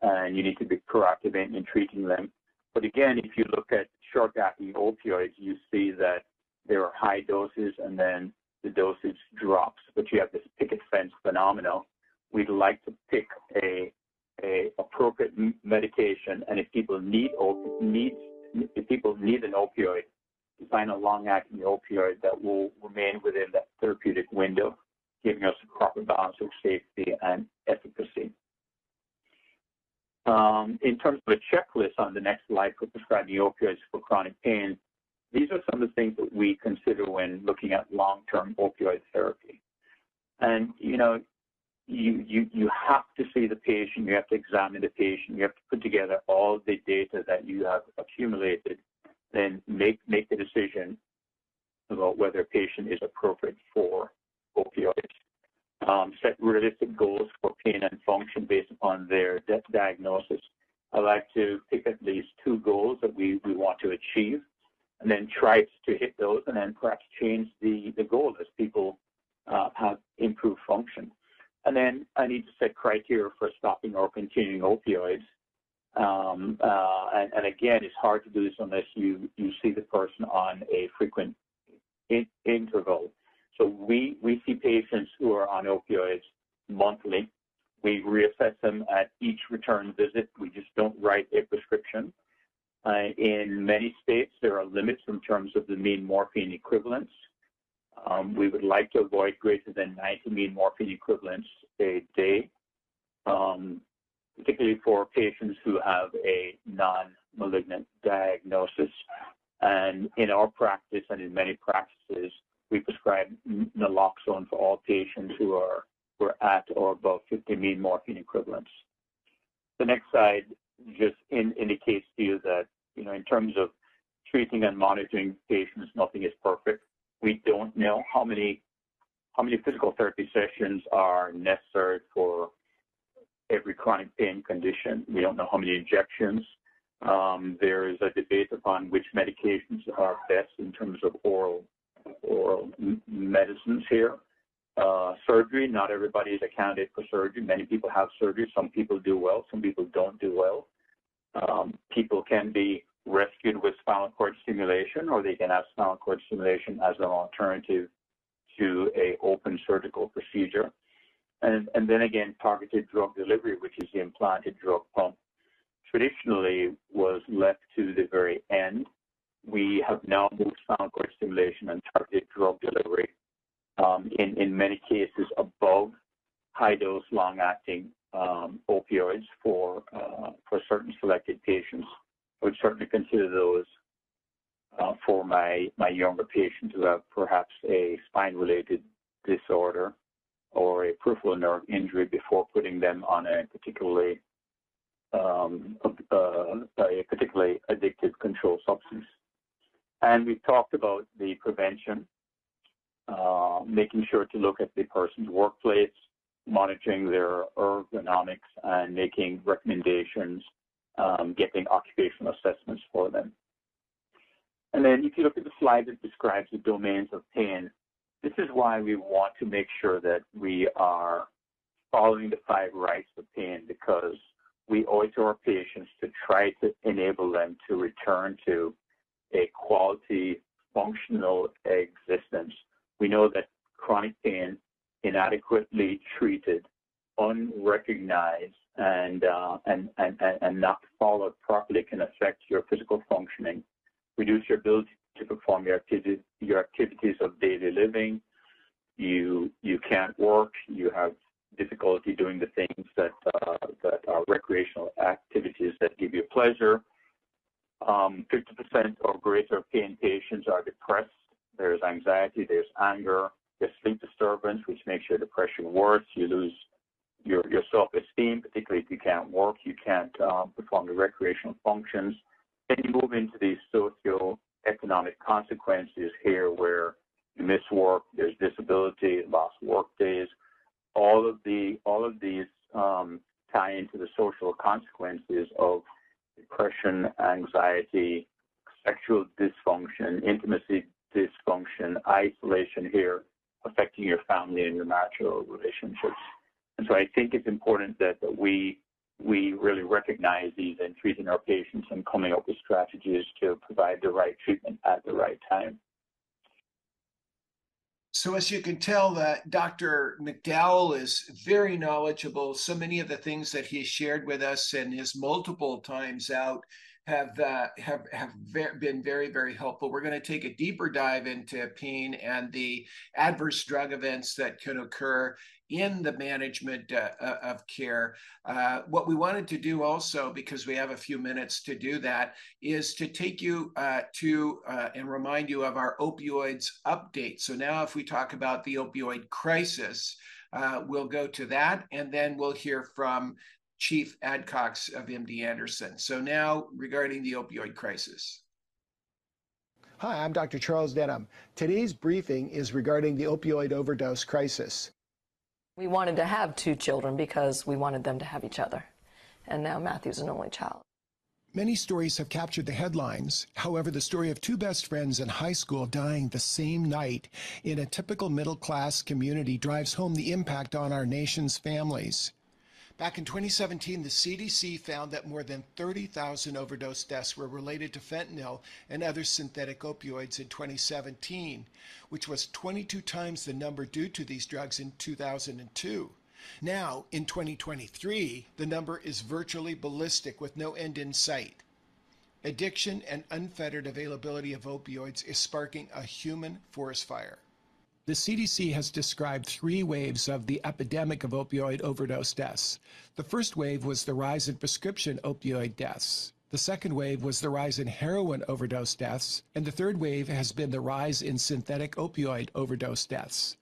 Speaker 36: and you need to be proactive in, in treating them. But again, if you look at short-acting opioids, you see that there are high doses and then the dosage drops, but you have this picket fence phenomenon. We'd like to pick a, a appropriate medication, and if people need op- if people need an opioid, find a long-acting opioid that will remain within that therapeutic window, giving us a proper balance of safety and efficacy. Um, in terms of a checklist on the next slide for prescribing opioids for chronic pain, these are some of the things that we consider when looking at long-term opioid therapy. And, you know, you, you, you have to see the patient, you have to examine the patient, you have to put together all the data that you have accumulated, then make, make the decision about whether a patient is appropriate for opioids. Um, set realistic goals for pain and function based upon their diagnosis. I like to pick at least two goals that we, we want to achieve and then try to hit those and then perhaps change the, the goal as people uh, have improved function. And then I need to set criteria for stopping or continuing opioids. Um, uh, and, and, again, it's hard to do this unless you, you see the person on a frequent in, interval. So we, we see patients who are on opioids monthly. We reassess them at each return visit. We just don't write a prescription. Uh, in many states, there are limits in terms of the mean morphine equivalents. Um, we would like to avoid greater than 90 mean morphine equivalents a day, um, particularly for patients who have a non-malignant diagnosis. And in our practice and in many practices, we prescribe naloxone for all patients who are, at or above 50 mean morphine equivalents. The next slide just in, indicates to you that, you know, in terms of treating and monitoring patients, nothing is perfect. We don't know how many how many physical therapy sessions are necessary for every chronic pain condition. We don't know how many injections. Um, there is a debate upon which medications are best in terms of oral oral medicines here. Uh, surgery, not everybody is a candidate for surgery. Many people have surgery. Some people do well, some people don't do well. Um, people can be rescued with spinal cord stimulation, or they can have spinal cord stimulation as an alternative to a open surgical procedure. And, and then again, targeted drug delivery, which is the implanted drug pump, traditionally was left to the very end. We have now moved spinal cord stimulation and targeted drug delivery um, in, in many cases above high dose long acting um, opioids for, uh, for certain selected patients. I would certainly consider those uh, for my, my younger patients who have perhaps a spine related disorder or a peripheral nerve injury before putting them on a particularly um, uh, a particularly addictive control substance. And we've talked about the prevention uh, making sure to look at the person's workplace, monitoring their ergonomics, and making recommendations, um, getting occupational assessments for them. And then if you look at the slide that describes the domains of pain, this is why we want to make sure that we are following the five rights of pain because we owe it to our patients to try to enable them to return to a quality functional existence. We know that chronic pain, inadequately treated, unrecognized, and, uh, and, and, and not followed properly can affect your physical functioning, reduce your ability to perform your, your activities of daily living. You, you can't work. You have difficulty doing the things that, uh, that are recreational activities that give you pleasure. Um, 50% or greater of pain patients are depressed there's anxiety, there's anger, there's sleep disturbance, which makes your depression worse. You lose your, your self-esteem, particularly if you can't work, you can't um, perform the recreational functions. Then you move into these socio-economic consequences here where you miss work, there's disability, lost work days. All of the all of these um, tie into the social consequences of depression, anxiety, sexual dysfunction, intimacy dysfunction, isolation here, affecting your family and your marital relationships. And so I think it's important that, that we we really recognize these in treating our patients and coming up with strategies to provide the right treatment at the right time.
Speaker 1: So as you can tell, that Dr. McDowell is very knowledgeable. So many of the things that he shared with us and his multiple times out have uh, have have been very very helpful. We're going to take a deeper dive into pain and the adverse drug events that can occur in the management uh, uh, of care. Uh, what we wanted to do also, because we have a few minutes to do that, is to take you uh, to uh, and remind you of our opioids update. So now, if we talk about the opioid crisis, uh, we'll go to that, and then we'll hear from Chief Adcox of MD Anderson. So now, regarding the opioid crisis.
Speaker 37: Hi, I'm Dr. Charles Denham. Today's briefing is regarding the opioid overdose crisis.
Speaker 38: We wanted to have two children because we wanted them to have each other. And now Matthew's an only child.
Speaker 37: Many stories have captured the headlines. However, the story of two best friends in high school dying the same night in a typical middle class community drives home the impact on our nation's families. Back in 2017, the CDC found that more than 30,000 overdose deaths were related to fentanyl and other synthetic opioids in 2017, which was 22 times the number due to these drugs in 2002. Now, in 2023, the number is virtually ballistic with no end in sight. Addiction and unfettered availability of opioids is sparking a human forest fire. The CDC has described three waves of the epidemic of opioid overdose deaths. The first wave was the rise in prescription opioid deaths. The second wave was the rise in heroin overdose deaths. And the third wave has been the rise in synthetic opioid overdose deaths.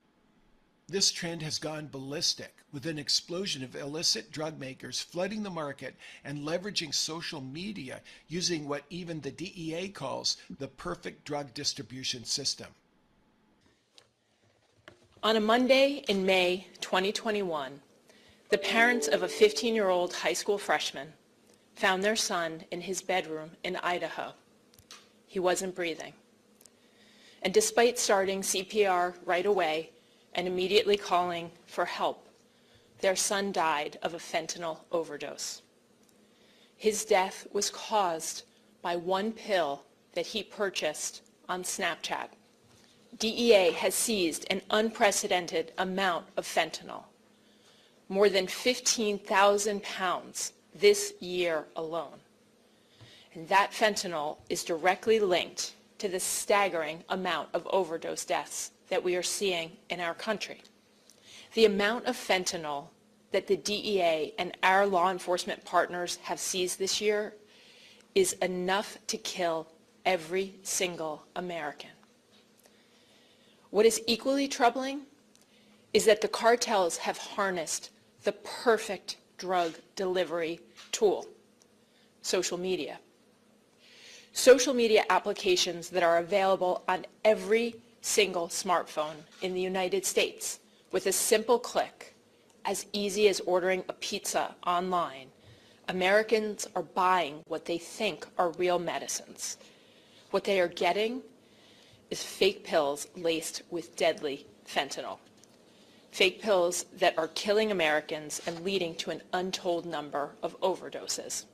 Speaker 37: This trend has gone ballistic, with an explosion of illicit drug makers flooding the market and leveraging social media using what even the DEA calls the perfect drug distribution system.
Speaker 39: On a Monday in May 2021, the parents of a 15-year-old high school freshman found their son in his bedroom in Idaho. He wasn't breathing. And despite starting CPR right away and immediately calling for help, their son died of a fentanyl overdose. His death was caused by one pill that he purchased on Snapchat. DEA has seized an unprecedented amount of fentanyl, more than 15,000 pounds this year alone. And that fentanyl is directly linked to the staggering amount of overdose deaths that we are seeing in our country. The amount of fentanyl that the DEA and our law enforcement partners have seized this year is enough to kill every single American. What is equally troubling is that the cartels have harnessed the perfect drug delivery tool, social media. Social media applications that are available on every single smartphone in the United States with a simple click, as easy as ordering a pizza online. Americans are buying what they think are real medicines. What they are getting is fake pills laced with deadly fentanyl. Fake pills that are killing Americans and leading to an untold number of overdoses.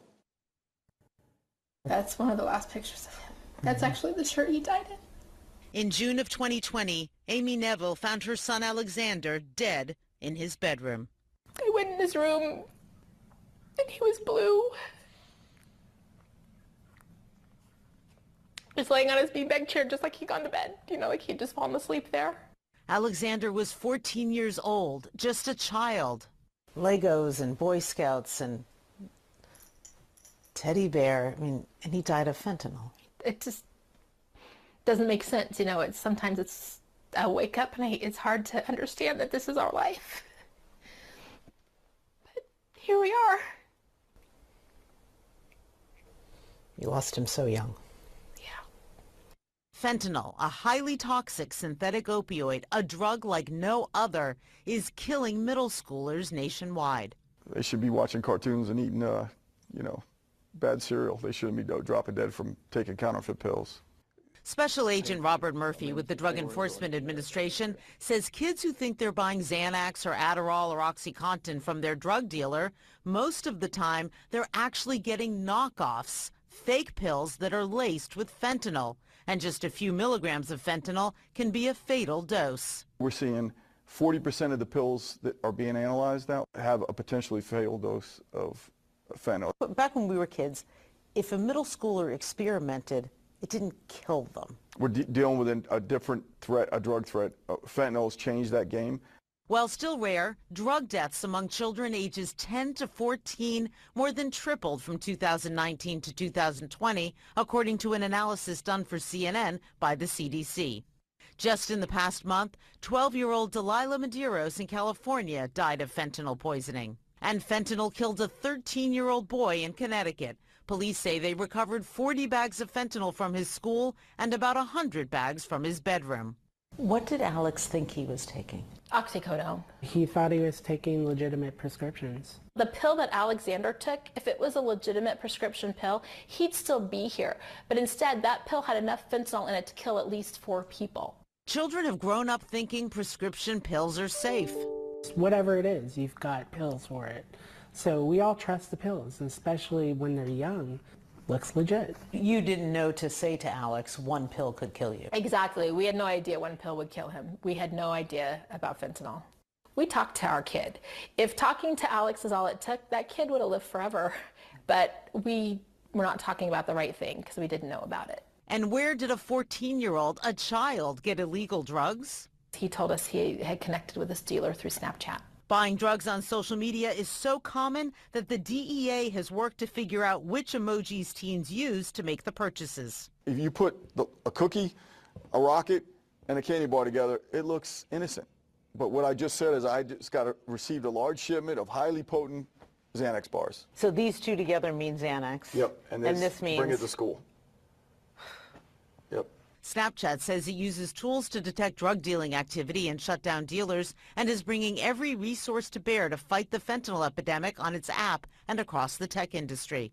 Speaker 40: That's one of the last pictures of him. That's mm-hmm. actually the shirt he died in.
Speaker 41: In June of 2020, Amy Neville found her son Alexander dead in his bedroom.
Speaker 40: I went in his room and he was blue. Just laying on his beanbag chair just like he'd gone to bed. You know, like he'd just fallen asleep there.
Speaker 41: Alexander was 14 years old, just a child.
Speaker 24: Legos and Boy Scouts and teddy bear. I mean, and he died of fentanyl.
Speaker 40: It just doesn't make sense. You know, it's sometimes it's I wake up and I, it's hard to understand that this is our life. But here we are.
Speaker 24: You lost him so young.
Speaker 41: Fentanyl, a highly toxic synthetic opioid, a drug like no other, is killing middle schoolers nationwide.
Speaker 42: They should be watching cartoons and eating, uh, you know, bad cereal. They shouldn't be dropping dead from taking counterfeit pills.
Speaker 41: Special Agent Robert Murphy with the Drug Enforcement Administration says kids who think they're buying Xanax or Adderall or OxyContin from their drug dealer, most of the time they're actually getting knockoffs, fake pills that are laced with fentanyl. And just a few milligrams of fentanyl can be a fatal dose.
Speaker 42: We're seeing 40% of the pills that are being analyzed now have a potentially fatal dose of fentanyl.
Speaker 41: But Back when we were kids, if a middle schooler experimented, it didn't kill them.
Speaker 42: We're de dealing with a different threat, a drug threat. Uh, fentanyl has changed that game.
Speaker 41: While still rare, drug deaths among children ages 10 to 14 more than tripled from 2019 to 2020, according to an analysis done for CNN by the CDC. Just in the past month, 12-year-old Delilah Medeiros in California died of fentanyl poisoning. And fentanyl killed a 13-year-old boy in Connecticut. Police say they recovered 40 bags of fentanyl from his school and about 100 bags from his bedroom.
Speaker 24: What did Alex think he was taking?
Speaker 40: Oxycodone.
Speaker 43: He thought he was taking legitimate prescriptions.
Speaker 40: The pill that Alexander took, if it was a legitimate prescription pill, he'd still be here. But instead, that pill had enough fentanyl in it to kill at least four people.
Speaker 41: Children have grown up thinking prescription pills are safe.
Speaker 43: Whatever it is, you've got pills for it. So we all trust the pills, especially when they're young. Looks legit.
Speaker 24: You didn't know to say to Alex one pill could kill you.
Speaker 40: Exactly. We had no idea one pill would kill him. We had no idea about fentanyl. We talked to our kid. If talking to Alex is all it took, that kid would have lived forever. But we were not talking about the right thing because we didn't know about it.
Speaker 41: And where did a 14-year-old, a child, get illegal drugs?
Speaker 40: He told us he had connected with this dealer through Snapchat.
Speaker 41: Buying drugs on social media is so common that the DEA has worked to figure out which emojis teens use to make the purchases.
Speaker 42: If you put the, a cookie, a rocket, and a candy bar together, it looks innocent. But what I just said is I just got a, received a large shipment of highly potent Xanax bars.
Speaker 24: So these two together mean Xanax?
Speaker 42: Yep.
Speaker 24: And this, and this means...
Speaker 42: Bring it to school. Yep.
Speaker 41: Snapchat says it uses tools to detect drug dealing activity and shut down dealers and is bringing every resource to bear to fight the fentanyl epidemic on its app and across the tech industry.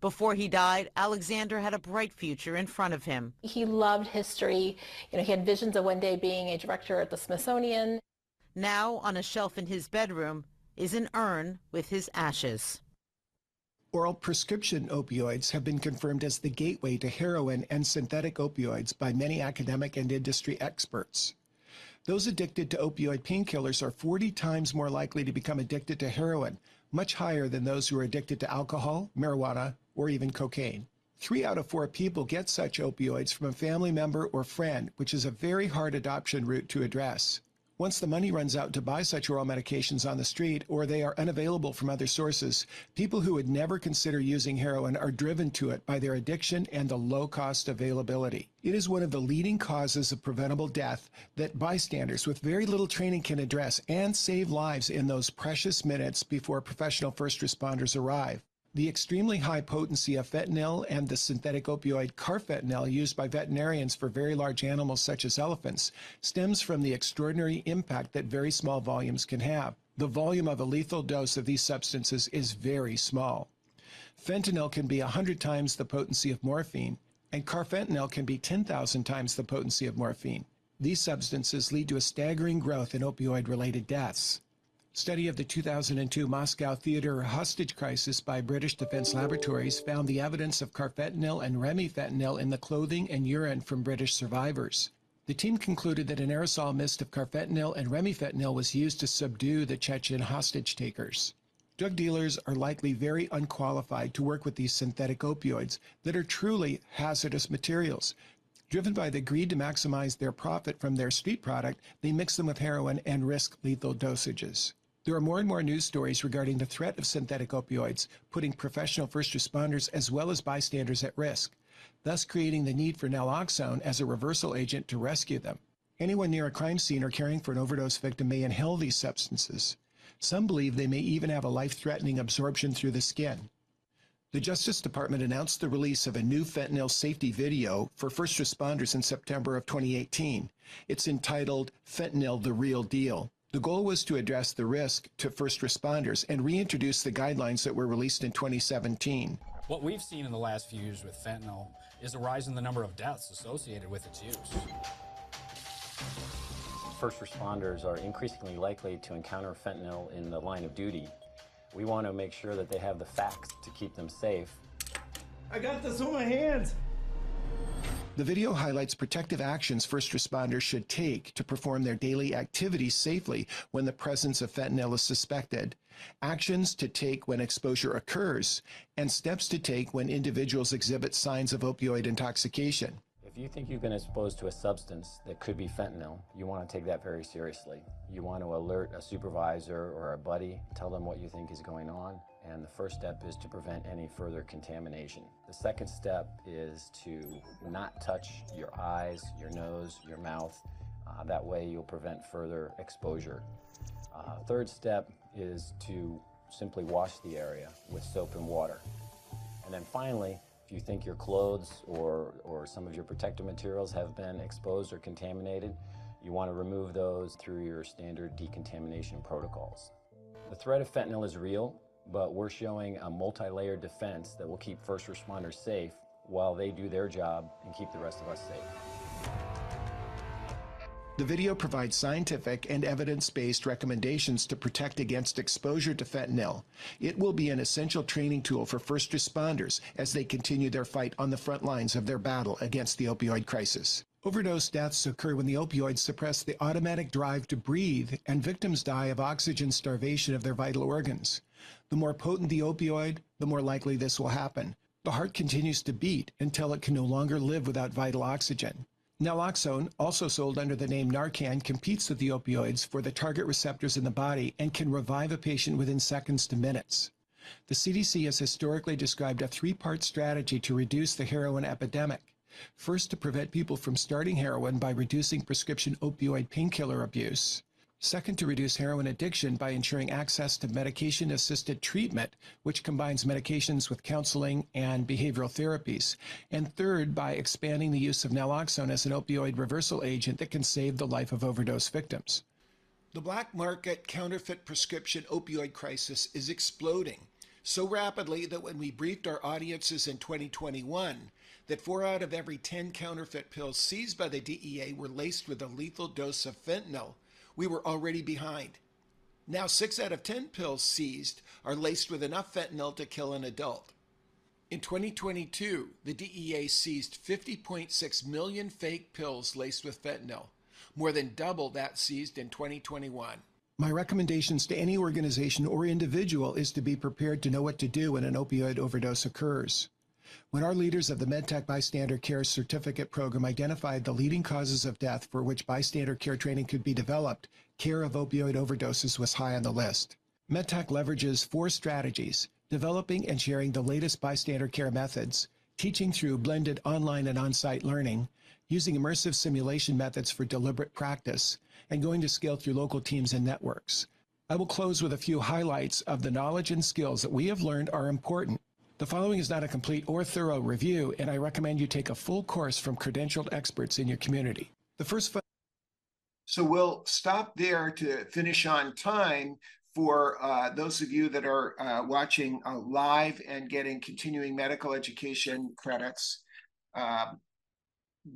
Speaker 41: Before he died, Alexander had a bright future in front of him.
Speaker 40: He loved history. You know, he had visions of one day being a director at the Smithsonian.
Speaker 41: Now, on a shelf in his bedroom, is an urn with his ashes.
Speaker 1: Oral prescription opioids have been confirmed as the gateway to heroin and synthetic opioids by many academic and industry experts. Those addicted to opioid painkillers are 40 times more likely to become addicted to heroin, much higher than those who are addicted to alcohol, marijuana, or even cocaine. Three out of four people get such opioids from a family member or friend, which is a very hard adoption route to address. Once the money runs out to buy such oral medications on the street or they are unavailable from other sources, people who would never consider using heroin are driven to it by their addiction and the low cost availability. It is one of the leading causes of preventable death that bystanders with very little training can address and save lives in those precious minutes before professional first responders arrive. The extremely high potency of fentanyl and the synthetic opioid carfentanil used by veterinarians for very large animals such as elephants stems from the extraordinary impact that very small volumes can have. The volume of a lethal dose of these substances is very small. Fentanyl can be 100 times the potency of morphine, and carfentanil can be 10,000 times the potency of morphine. These substances lead to a staggering growth in opioid-related deaths. Study of the 2002 Moscow theater hostage crisis by British Defense Laboratories found the evidence of carfentanil and remifentanil in the clothing and urine from British survivors. The team concluded that an aerosol mist of carfentanil and remifentanil was used to subdue the Chechen hostage takers. Drug dealers are likely very unqualified to work with these synthetic opioids that are truly hazardous materials. Driven by the greed to maximize their profit from their street product, they mix them with heroin and risk lethal dosages. There are more and more news stories regarding the threat of synthetic opioids, putting professional first responders as well as bystanders at risk, thus creating the need for naloxone as a reversal agent to rescue them. Anyone near a crime scene or caring for an overdose victim may inhale these substances. Some believe they may even have a life-threatening absorption through the skin. The Justice Department announced the release of a new fentanyl safety video for first responders in September of 2018. It's entitled Fentanyl the Real Deal. The goal was to address the risk to first responders and reintroduce the guidelines that were released in 2017.
Speaker 44: What we've seen in the last few years with fentanyl is a rise in the number of deaths associated with its use.
Speaker 45: First responders are increasingly likely to encounter fentanyl in the line of duty. We want to make sure that they have the facts to keep them safe.
Speaker 44: I got this on my hands.
Speaker 1: The video highlights protective actions first responders should take to perform their daily activities safely when the presence of fentanyl is suspected, actions to take when exposure occurs, and steps to take when individuals exhibit signs of opioid intoxication.
Speaker 45: If you think you've been exposed to a substance that could be fentanyl, you want to take that very seriously. You want to alert a supervisor or a buddy, tell them what you think is going on, and the first step is to prevent any further contamination. The second step is to not touch your eyes, your nose, your mouth. Uh, that way you'll prevent further exposure. Uh, third step is to simply wash the area with soap and water. And then finally, if you think your clothes or, or some of your protective materials have been exposed or contaminated, you want to remove those through your standard decontamination protocols. The threat of fentanyl is real but we're showing a multi-layered defense that will keep first responders safe while they do their job and keep the rest of us safe.
Speaker 1: The video provides scientific and evidence-based recommendations to protect against exposure to fentanyl. It will be an essential training tool for first responders as they continue their fight on the front lines of their battle against the opioid crisis. Overdose deaths occur when the opioids suppress the automatic drive to breathe and victims die of oxygen starvation of their vital organs. The more potent the opioid, the more likely this will happen. The heart continues to beat until it can no longer live without vital oxygen. Naloxone, also sold under the name Narcan, competes with the opioids for the target receptors in the body and can revive a patient within seconds to minutes. The CDC has historically described a three-part strategy to reduce the heroin epidemic. First, to prevent people from starting heroin by reducing prescription opioid painkiller abuse. Second, to reduce heroin addiction by ensuring access to medication assisted treatment, which combines medications with counseling and behavioral therapies. And third, by expanding the use of naloxone as an opioid reversal agent that can save the life of overdose victims. The black market counterfeit prescription opioid crisis is exploding so rapidly that when we briefed our audiences in 2021 that 4 out of every 10 counterfeit pills seized by the DEA were laced with a lethal dose of fentanyl, we were already behind. Now, six out of 10 pills seized are laced with enough fentanyl to kill an adult. In 2022, the DEA seized 50.6 million fake pills laced with fentanyl, more than double that seized in 2021. My recommendations to any organization or individual is to be prepared to know what to do when an opioid overdose occurs. When our leaders of the MedTech Bystander Care Certificate Program identified the leading causes of death for which bystander care training could be developed, care of opioid overdoses was high on the list. MedTech leverages four strategies developing and sharing the latest bystander care methods, teaching through blended online and on site learning, using immersive simulation methods for deliberate practice, and going to scale through local teams and networks. I will close with a few highlights of the knowledge and skills that we have learned are important the following is not a complete or thorough review, and I recommend you take a full course from credentialed experts in your community. The first.
Speaker 46: So we'll stop there to finish on time for uh, those of you that are uh, watching uh, live and getting continuing medical education credits. Um,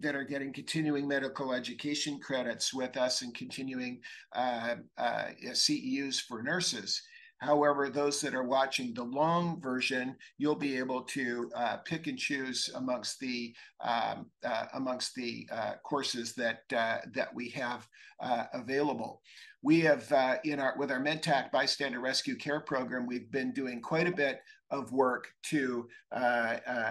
Speaker 46: that are getting continuing medical education credits with us and continuing uh, uh, CEUs for nurses. However, those that are watching the long version, you'll be able to uh, pick and choose amongst the um, uh, amongst the uh, courses that uh, that we have uh, available. We have uh, in our with our MedTech Bystander Rescue Care Program, we've been doing quite a bit of work to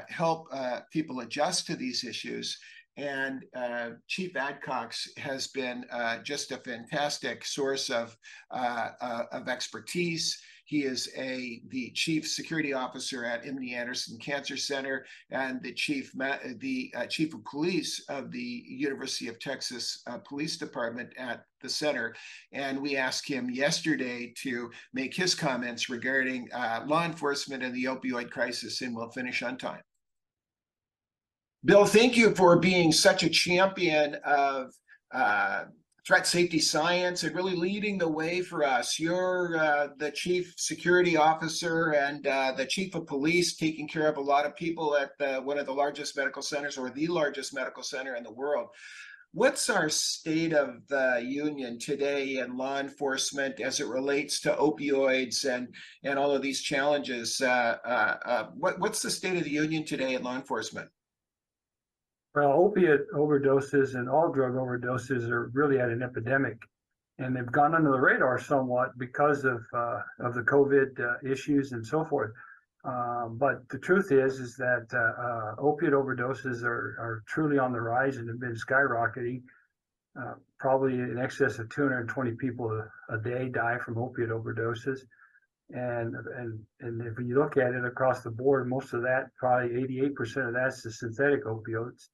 Speaker 46: help people adjust to these issues and uh, Chief Adcox has been uh, just a fantastic source of, uh, uh of expertise. He is a the chief security officer at MD Anderson Cancer Center and the chief the uh, chief of police of the University of Texas uh, Police Department at the center. And we asked him yesterday to make his comments regarding law enforcement and the opioid crisis, and we'll finish on time. Bill, thank you for being such a champion of uh,
Speaker 1: threat safety science and really leading the way for us. You're uh, the chief security officer and uh, the chief of police, taking care of a lot of people at the, one of the largest medical centers or the largest medical center in the world. What's our state of the union today in law enforcement as it relates to opioids and and all of these challenges? Uh, uh, uh, what what's the state of the union today in law enforcement?
Speaker 47: Well, opiate overdoses and all drug overdoses are really at an epidemic, and they've gone under the radar somewhat because of uh, of the COVID uh, issues and so forth. Um, but the truth is, is that uh, uh, opiate overdoses are, are truly on the rise and have been skyrocketing. Uh, probably in excess of 220 people a, a, day die from opiate overdoses, and and and if you look at it across the board, most of that, probably 88% of that's the synthetic opioids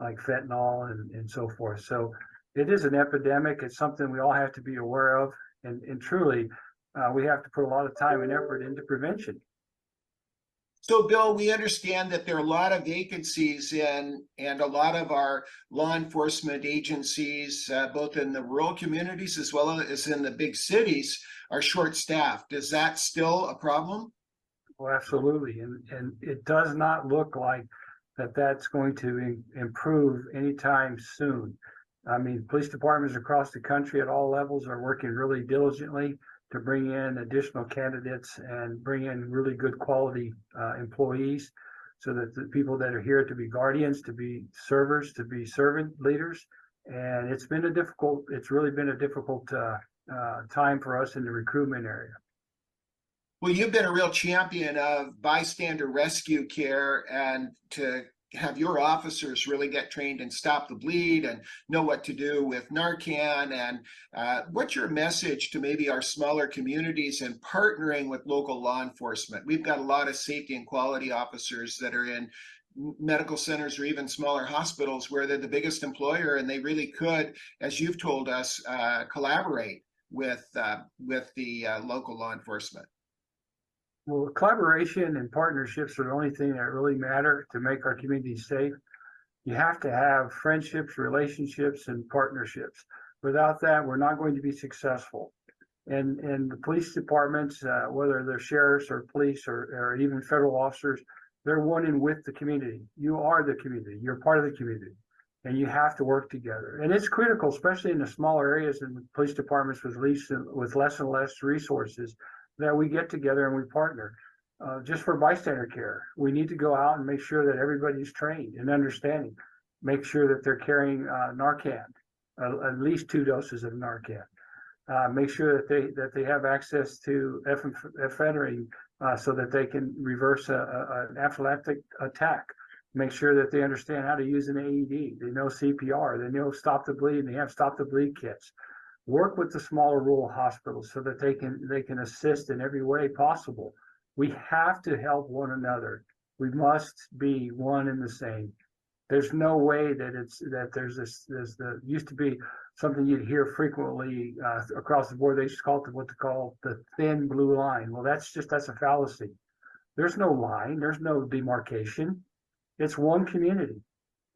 Speaker 47: like fentanyl and, and so forth. So it is an epidemic. It's something we all have to be aware of. And, and truly, uh, we have to put a lot of time and effort into prevention.
Speaker 1: So, Bill, we understand that there are a lot of vacancies in, and a lot of our law enforcement agencies, uh, both in the rural communities as well as in the big cities, are short staffed. Is that still a problem?
Speaker 47: Well, absolutely. And, and it does not look like that that's going to in, improve anytime soon. I mean, police departments across the country at all levels are working really diligently to bring in additional candidates and bring in really good quality uh, employees so that the people that are here to be guardians, to be servers, to be servant leaders. And it's been a difficult, it's really been a difficult uh, uh, time for us in the recruitment area.
Speaker 1: Well, you've been a real champion of bystander rescue care and to have your officers really get trained and stop the bleed and know what to do with Narcan. And uh, what's your message to maybe our smaller communities and partnering with local law enforcement? We've got a lot of safety and quality officers that are in medical centers or even smaller hospitals where they're the biggest employer and they really could, as you've told us, uh, collaborate with uh, with the uh, local law enforcement.
Speaker 47: Well, collaboration and partnerships are the only thing that really matter to make our communities safe. You have to have friendships, relationships, and partnerships. Without that, we're not going to be successful. And and the police departments, uh, whether they're sheriffs or police or, or even federal officers, they're one in with the community. You are the community. You're part of the community, and you have to work together. And it's critical, especially in the smaller areas and police departments with least with less and less resources that we get together and we partner. Uh, just for bystander care, we need to go out and make sure that everybody's trained and understanding. Make sure that they're carrying uh, Narcan, uh, at least two doses of Narcan. Uh, make sure that they that they have access to ephedrine uh, so that they can reverse a, a, an anaphylactic attack. Make sure that they understand how to use an AED. They know CPR. They know stop the bleed. And they have stop the bleed kits work with the smaller rural hospitals so that they can they can assist in every way possible. We have to help one another. We must be one and the same. There's no way that it's that there's this there's the used to be something you'd hear frequently uh, across the board. They just call it what they call the thin blue line. Well, that's just that's a fallacy. There's no line. There's no demarcation. It's one community,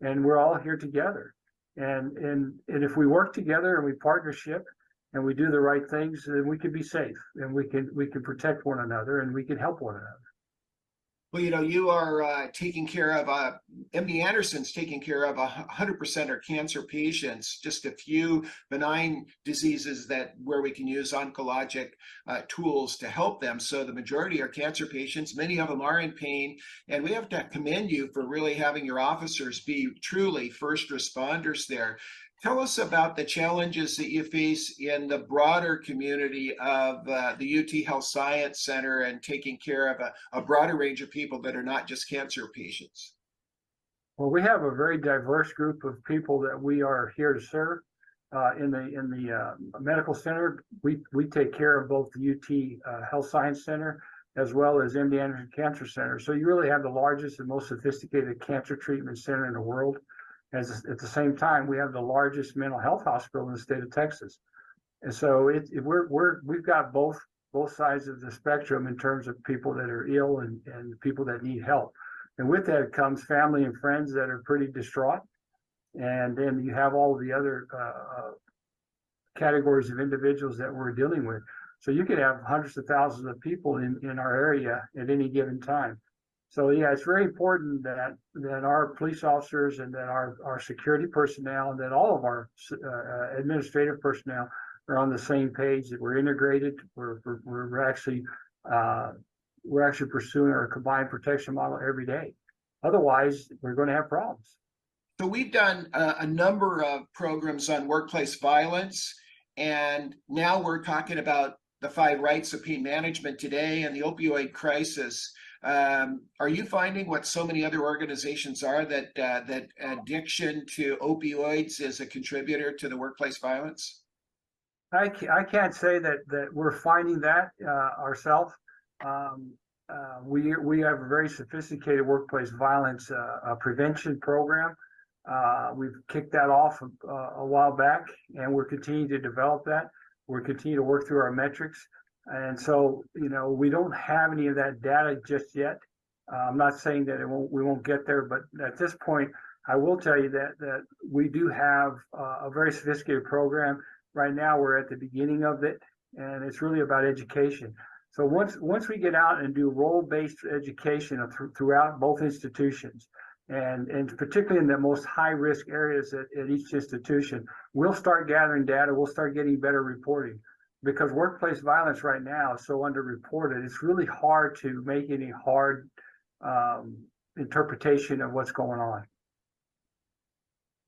Speaker 47: and we're all here together. And, and, and if we work together and we partnership and we do the right things, then we can be safe and we can, we can protect one another and we can help one another.
Speaker 1: Well, you know, you are uh, taking care of, uh, MD Anderson's taking care of 100% are cancer patients, just a few benign diseases that where we can use oncologic uh, tools to help them. So the majority are cancer patients. Many of them are in pain. And we have to commend you for really having your officers be truly first responders there. Tell us about the challenges that you face in the broader community of uh, the UT Health Science Center and taking care of a, a, broader range of people that are not just cancer patients.
Speaker 47: Well, we have a very diverse group of people that we are here to serve. Uh, in the in the uh, medical center, we we take care of both the UT uh, Health Science Center as well as MD Anderson Cancer Center. So you really have the largest and most sophisticated cancer treatment center in the world. As at the same time, we have the largest mental health hospital in the state of Texas, and so it, it, we're we're we've got both both sides of the spectrum in terms of people that are ill and and people that need help, and with that comes family and friends that are pretty distraught, and then you have all the other uh, uh categories of individuals that we're dealing with. So you could have hundreds of thousands of people in, in our area at any given time. So yeah, it's very important that that our police officers and that our, our security personnel and that all of our uh, administrative personnel are on the same page. That we're integrated. We're we're, we're actually uh, we're actually pursuing our combined protection model every day. Otherwise, we're going to have problems.
Speaker 1: So we've done a, a number of programs on workplace violence, and now we're talking about the five rights of pain management today and the opioid crisis. Um, are you finding what so many other organizations are that uh, that addiction to opioids is a contributor to the workplace violence?
Speaker 47: I, I can't say that that we're finding that uh, ourselves. Um, uh, we we have a very sophisticated workplace violence uh, prevention program. Uh, we've kicked that off a, uh, a while back, and we're continuing to develop that. We're continuing to work through our metrics. And so, you know, we don't have any of that data just yet. Uh, I'm not saying that it won't, we won't get there, but at this point, I will tell you that that we do have uh, a very sophisticated program. Right now, we're at the beginning of it, and it's really about education. So once once we get out and do role-based education th- throughout both institutions, and and particularly in the most high-risk areas at, at each institution, we'll start gathering data. We'll start getting better reporting because workplace violence right now is so underreported. It's really hard to make any hard um, interpretation of what's going on.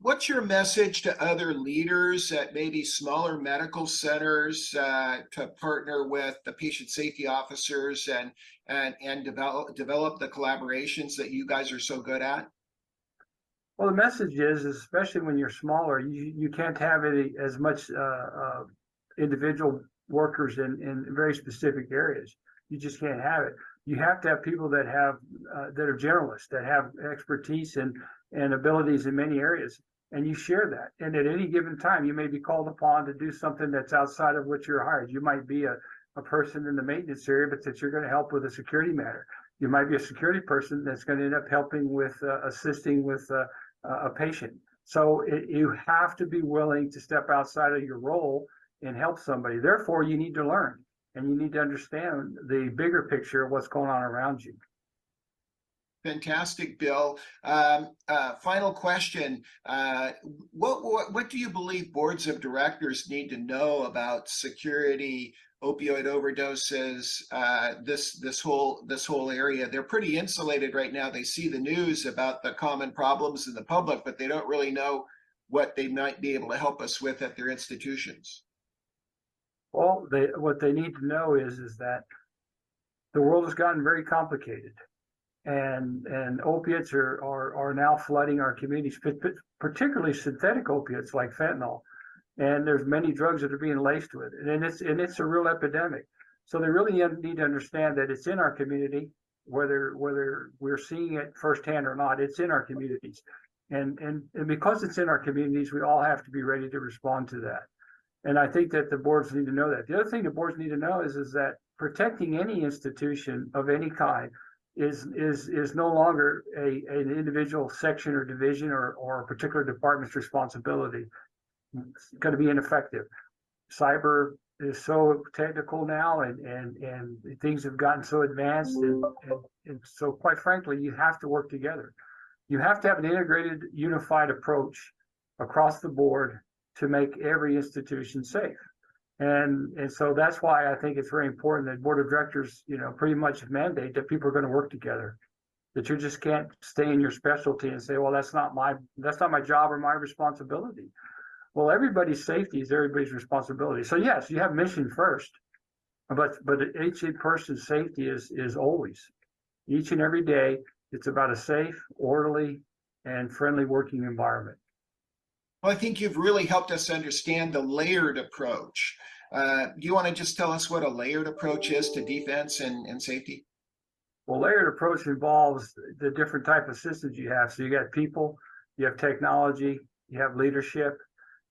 Speaker 1: What's your message to other leaders at maybe smaller medical centers uh, to partner with the patient safety officers and and and develop develop the collaborations that you guys are so good at?
Speaker 47: Well, the message is, especially when you're smaller, you you can't have any as much uh, uh, individual workers in, in very specific areas. You just can't have it. You have to have people that have uh, that are generalists, that have expertise and and abilities in many areas, and you share that. And at any given time, you may be called upon to do something that's outside of what you're hired. You might be a, a person in the maintenance area, but that you're going to help with a security matter. You might be a security person that's going to end up helping with uh, assisting with uh, a patient. So it, you have to be willing to step outside of your role and help somebody. Therefore, you need to learn and you need to understand the bigger picture of what's going on around you.
Speaker 1: Fantastic, Bill. Um, uh, final question: uh, what, what what do you believe boards of directors need to know about security, opioid overdoses, uh, this this whole this whole area? They're pretty insulated right now. They see the news about the common problems in the public, but they don't really know what they might be able to help us with at their institutions.
Speaker 47: Well, they what they need to know is is that the world has gotten very complicated, and and opiates are are, are now flooding our communities, particularly synthetic opiates like fentanyl, and there's many drugs that are being laced with it, and it's and it's a real epidemic. So they really need to understand that it's in our community, whether whether we're seeing it firsthand or not. It's in our communities, and and and because it's in our communities, we all have to be ready to respond to that. And I think that the boards need to know that. The other thing the boards need to know is, is that protecting any institution of any kind is is is no longer a an individual section or division or, or a particular department's responsibility. It's going to be ineffective. Cyber is so technical now and and and things have gotten so advanced and, and, and so quite frankly you have to work together you have to have an integrated unified approach across the board to make every institution safe. And, and so that's why I think it's very important that board of directors, you know, pretty much mandate that people are going to work together. That you just can't stay in your specialty and say, well, that's not my that's not my job or my responsibility. Well, everybody's safety is everybody's responsibility. So yes, you have mission first, but but each person's safety is is always each and every day. It's about a safe, orderly, and friendly working environment.
Speaker 1: Well, I think you've really helped us understand the layered approach. Uh, do you want to just tell us what a layered approach is to defense and, and safety?
Speaker 47: Well, layered approach involves the different type of systems you have. So you got people, you have technology, you have leadership,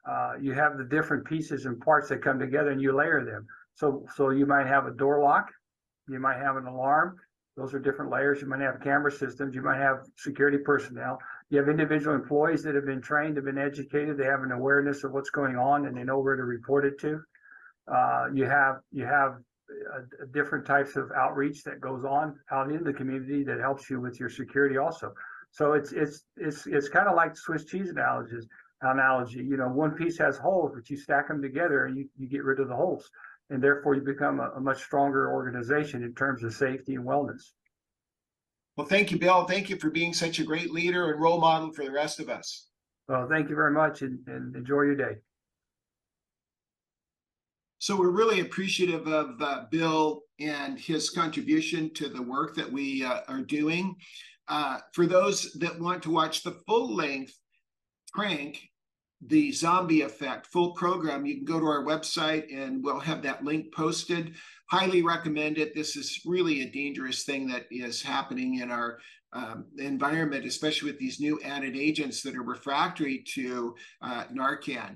Speaker 47: uh, you have the different pieces and parts that come together, and you layer them. So, so you might have a door lock, you might have an alarm. Those are different layers. You might have camera systems. You might have security personnel You have individual employees that have been trained, have been educated, they have an awareness of what's going on, and they know where to report it to. Uh, you have you have different types of outreach that goes on out in the community that helps you with your security also. So it's it's it's it's kind of like Swiss cheese analogies analogy. You know, one piece has holes, but you stack them together and you, you get rid of the holes. And therefore you become a, a much stronger organization in terms of safety and wellness.
Speaker 1: Well, thank you, Bill. Thank you for being such a great leader and role model for the rest of us.
Speaker 47: Well, thank you very much and, and enjoy your day.
Speaker 1: So we're really appreciative of uh, Bill and his contribution to the work that we uh, are doing. Uh, for those that want to watch the full length Tranq, the zombie effect full program, you can go to our website and we'll have that link posted. Highly recommend it. This is really a dangerous thing that is happening in our um, environment, especially with these new added agents that are refractory to uh, Narcan.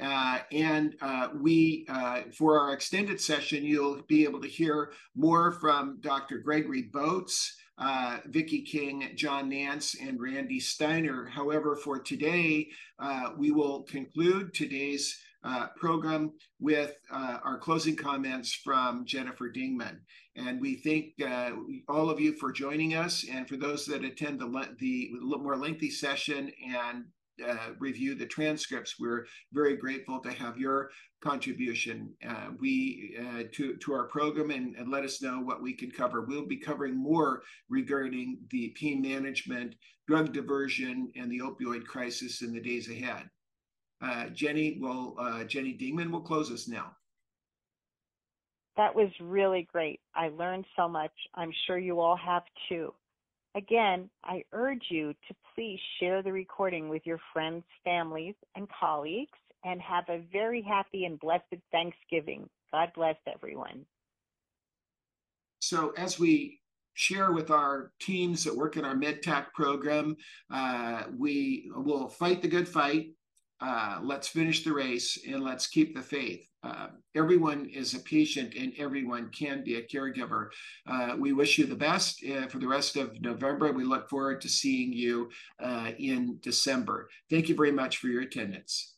Speaker 1: Uh, and uh, we, uh, for our extended session, you'll be able to hear more from Dr. Gregory Botz, uh, King, John Nance, and Randy Steiner. However, for today, uh, we will conclude today's uh, program with uh, our closing comments from Jennifer Dingman. And we thank uh, all of you for joining us and for those that attend the, the more lengthy session and uh, review the transcripts. We're very grateful to have your contribution uh, we to to our program and, and, let us know what we can cover. We'll be covering more regarding the pain management, drug diversion, and the opioid crisis in the days ahead. Uh, Jenny will uh, Jenny Dingman will close us now.
Speaker 34: That was really great. I learned so much. I'm sure you all have too. Again, I urge you to please share the recording with your friends, families, and colleagues, and have a very happy and blessed Thanksgiving. God bless everyone.
Speaker 1: So, as we share with our teams that work in our MedTech program, uh, we will fight the good fight. Uh, let's finish the race and let's keep the faith. Uh, everyone is a patient and everyone can be a caregiver. Uh, we wish you the best uh, for the rest of November. We look forward to seeing you uh, in December. Thank you very much for your attendance.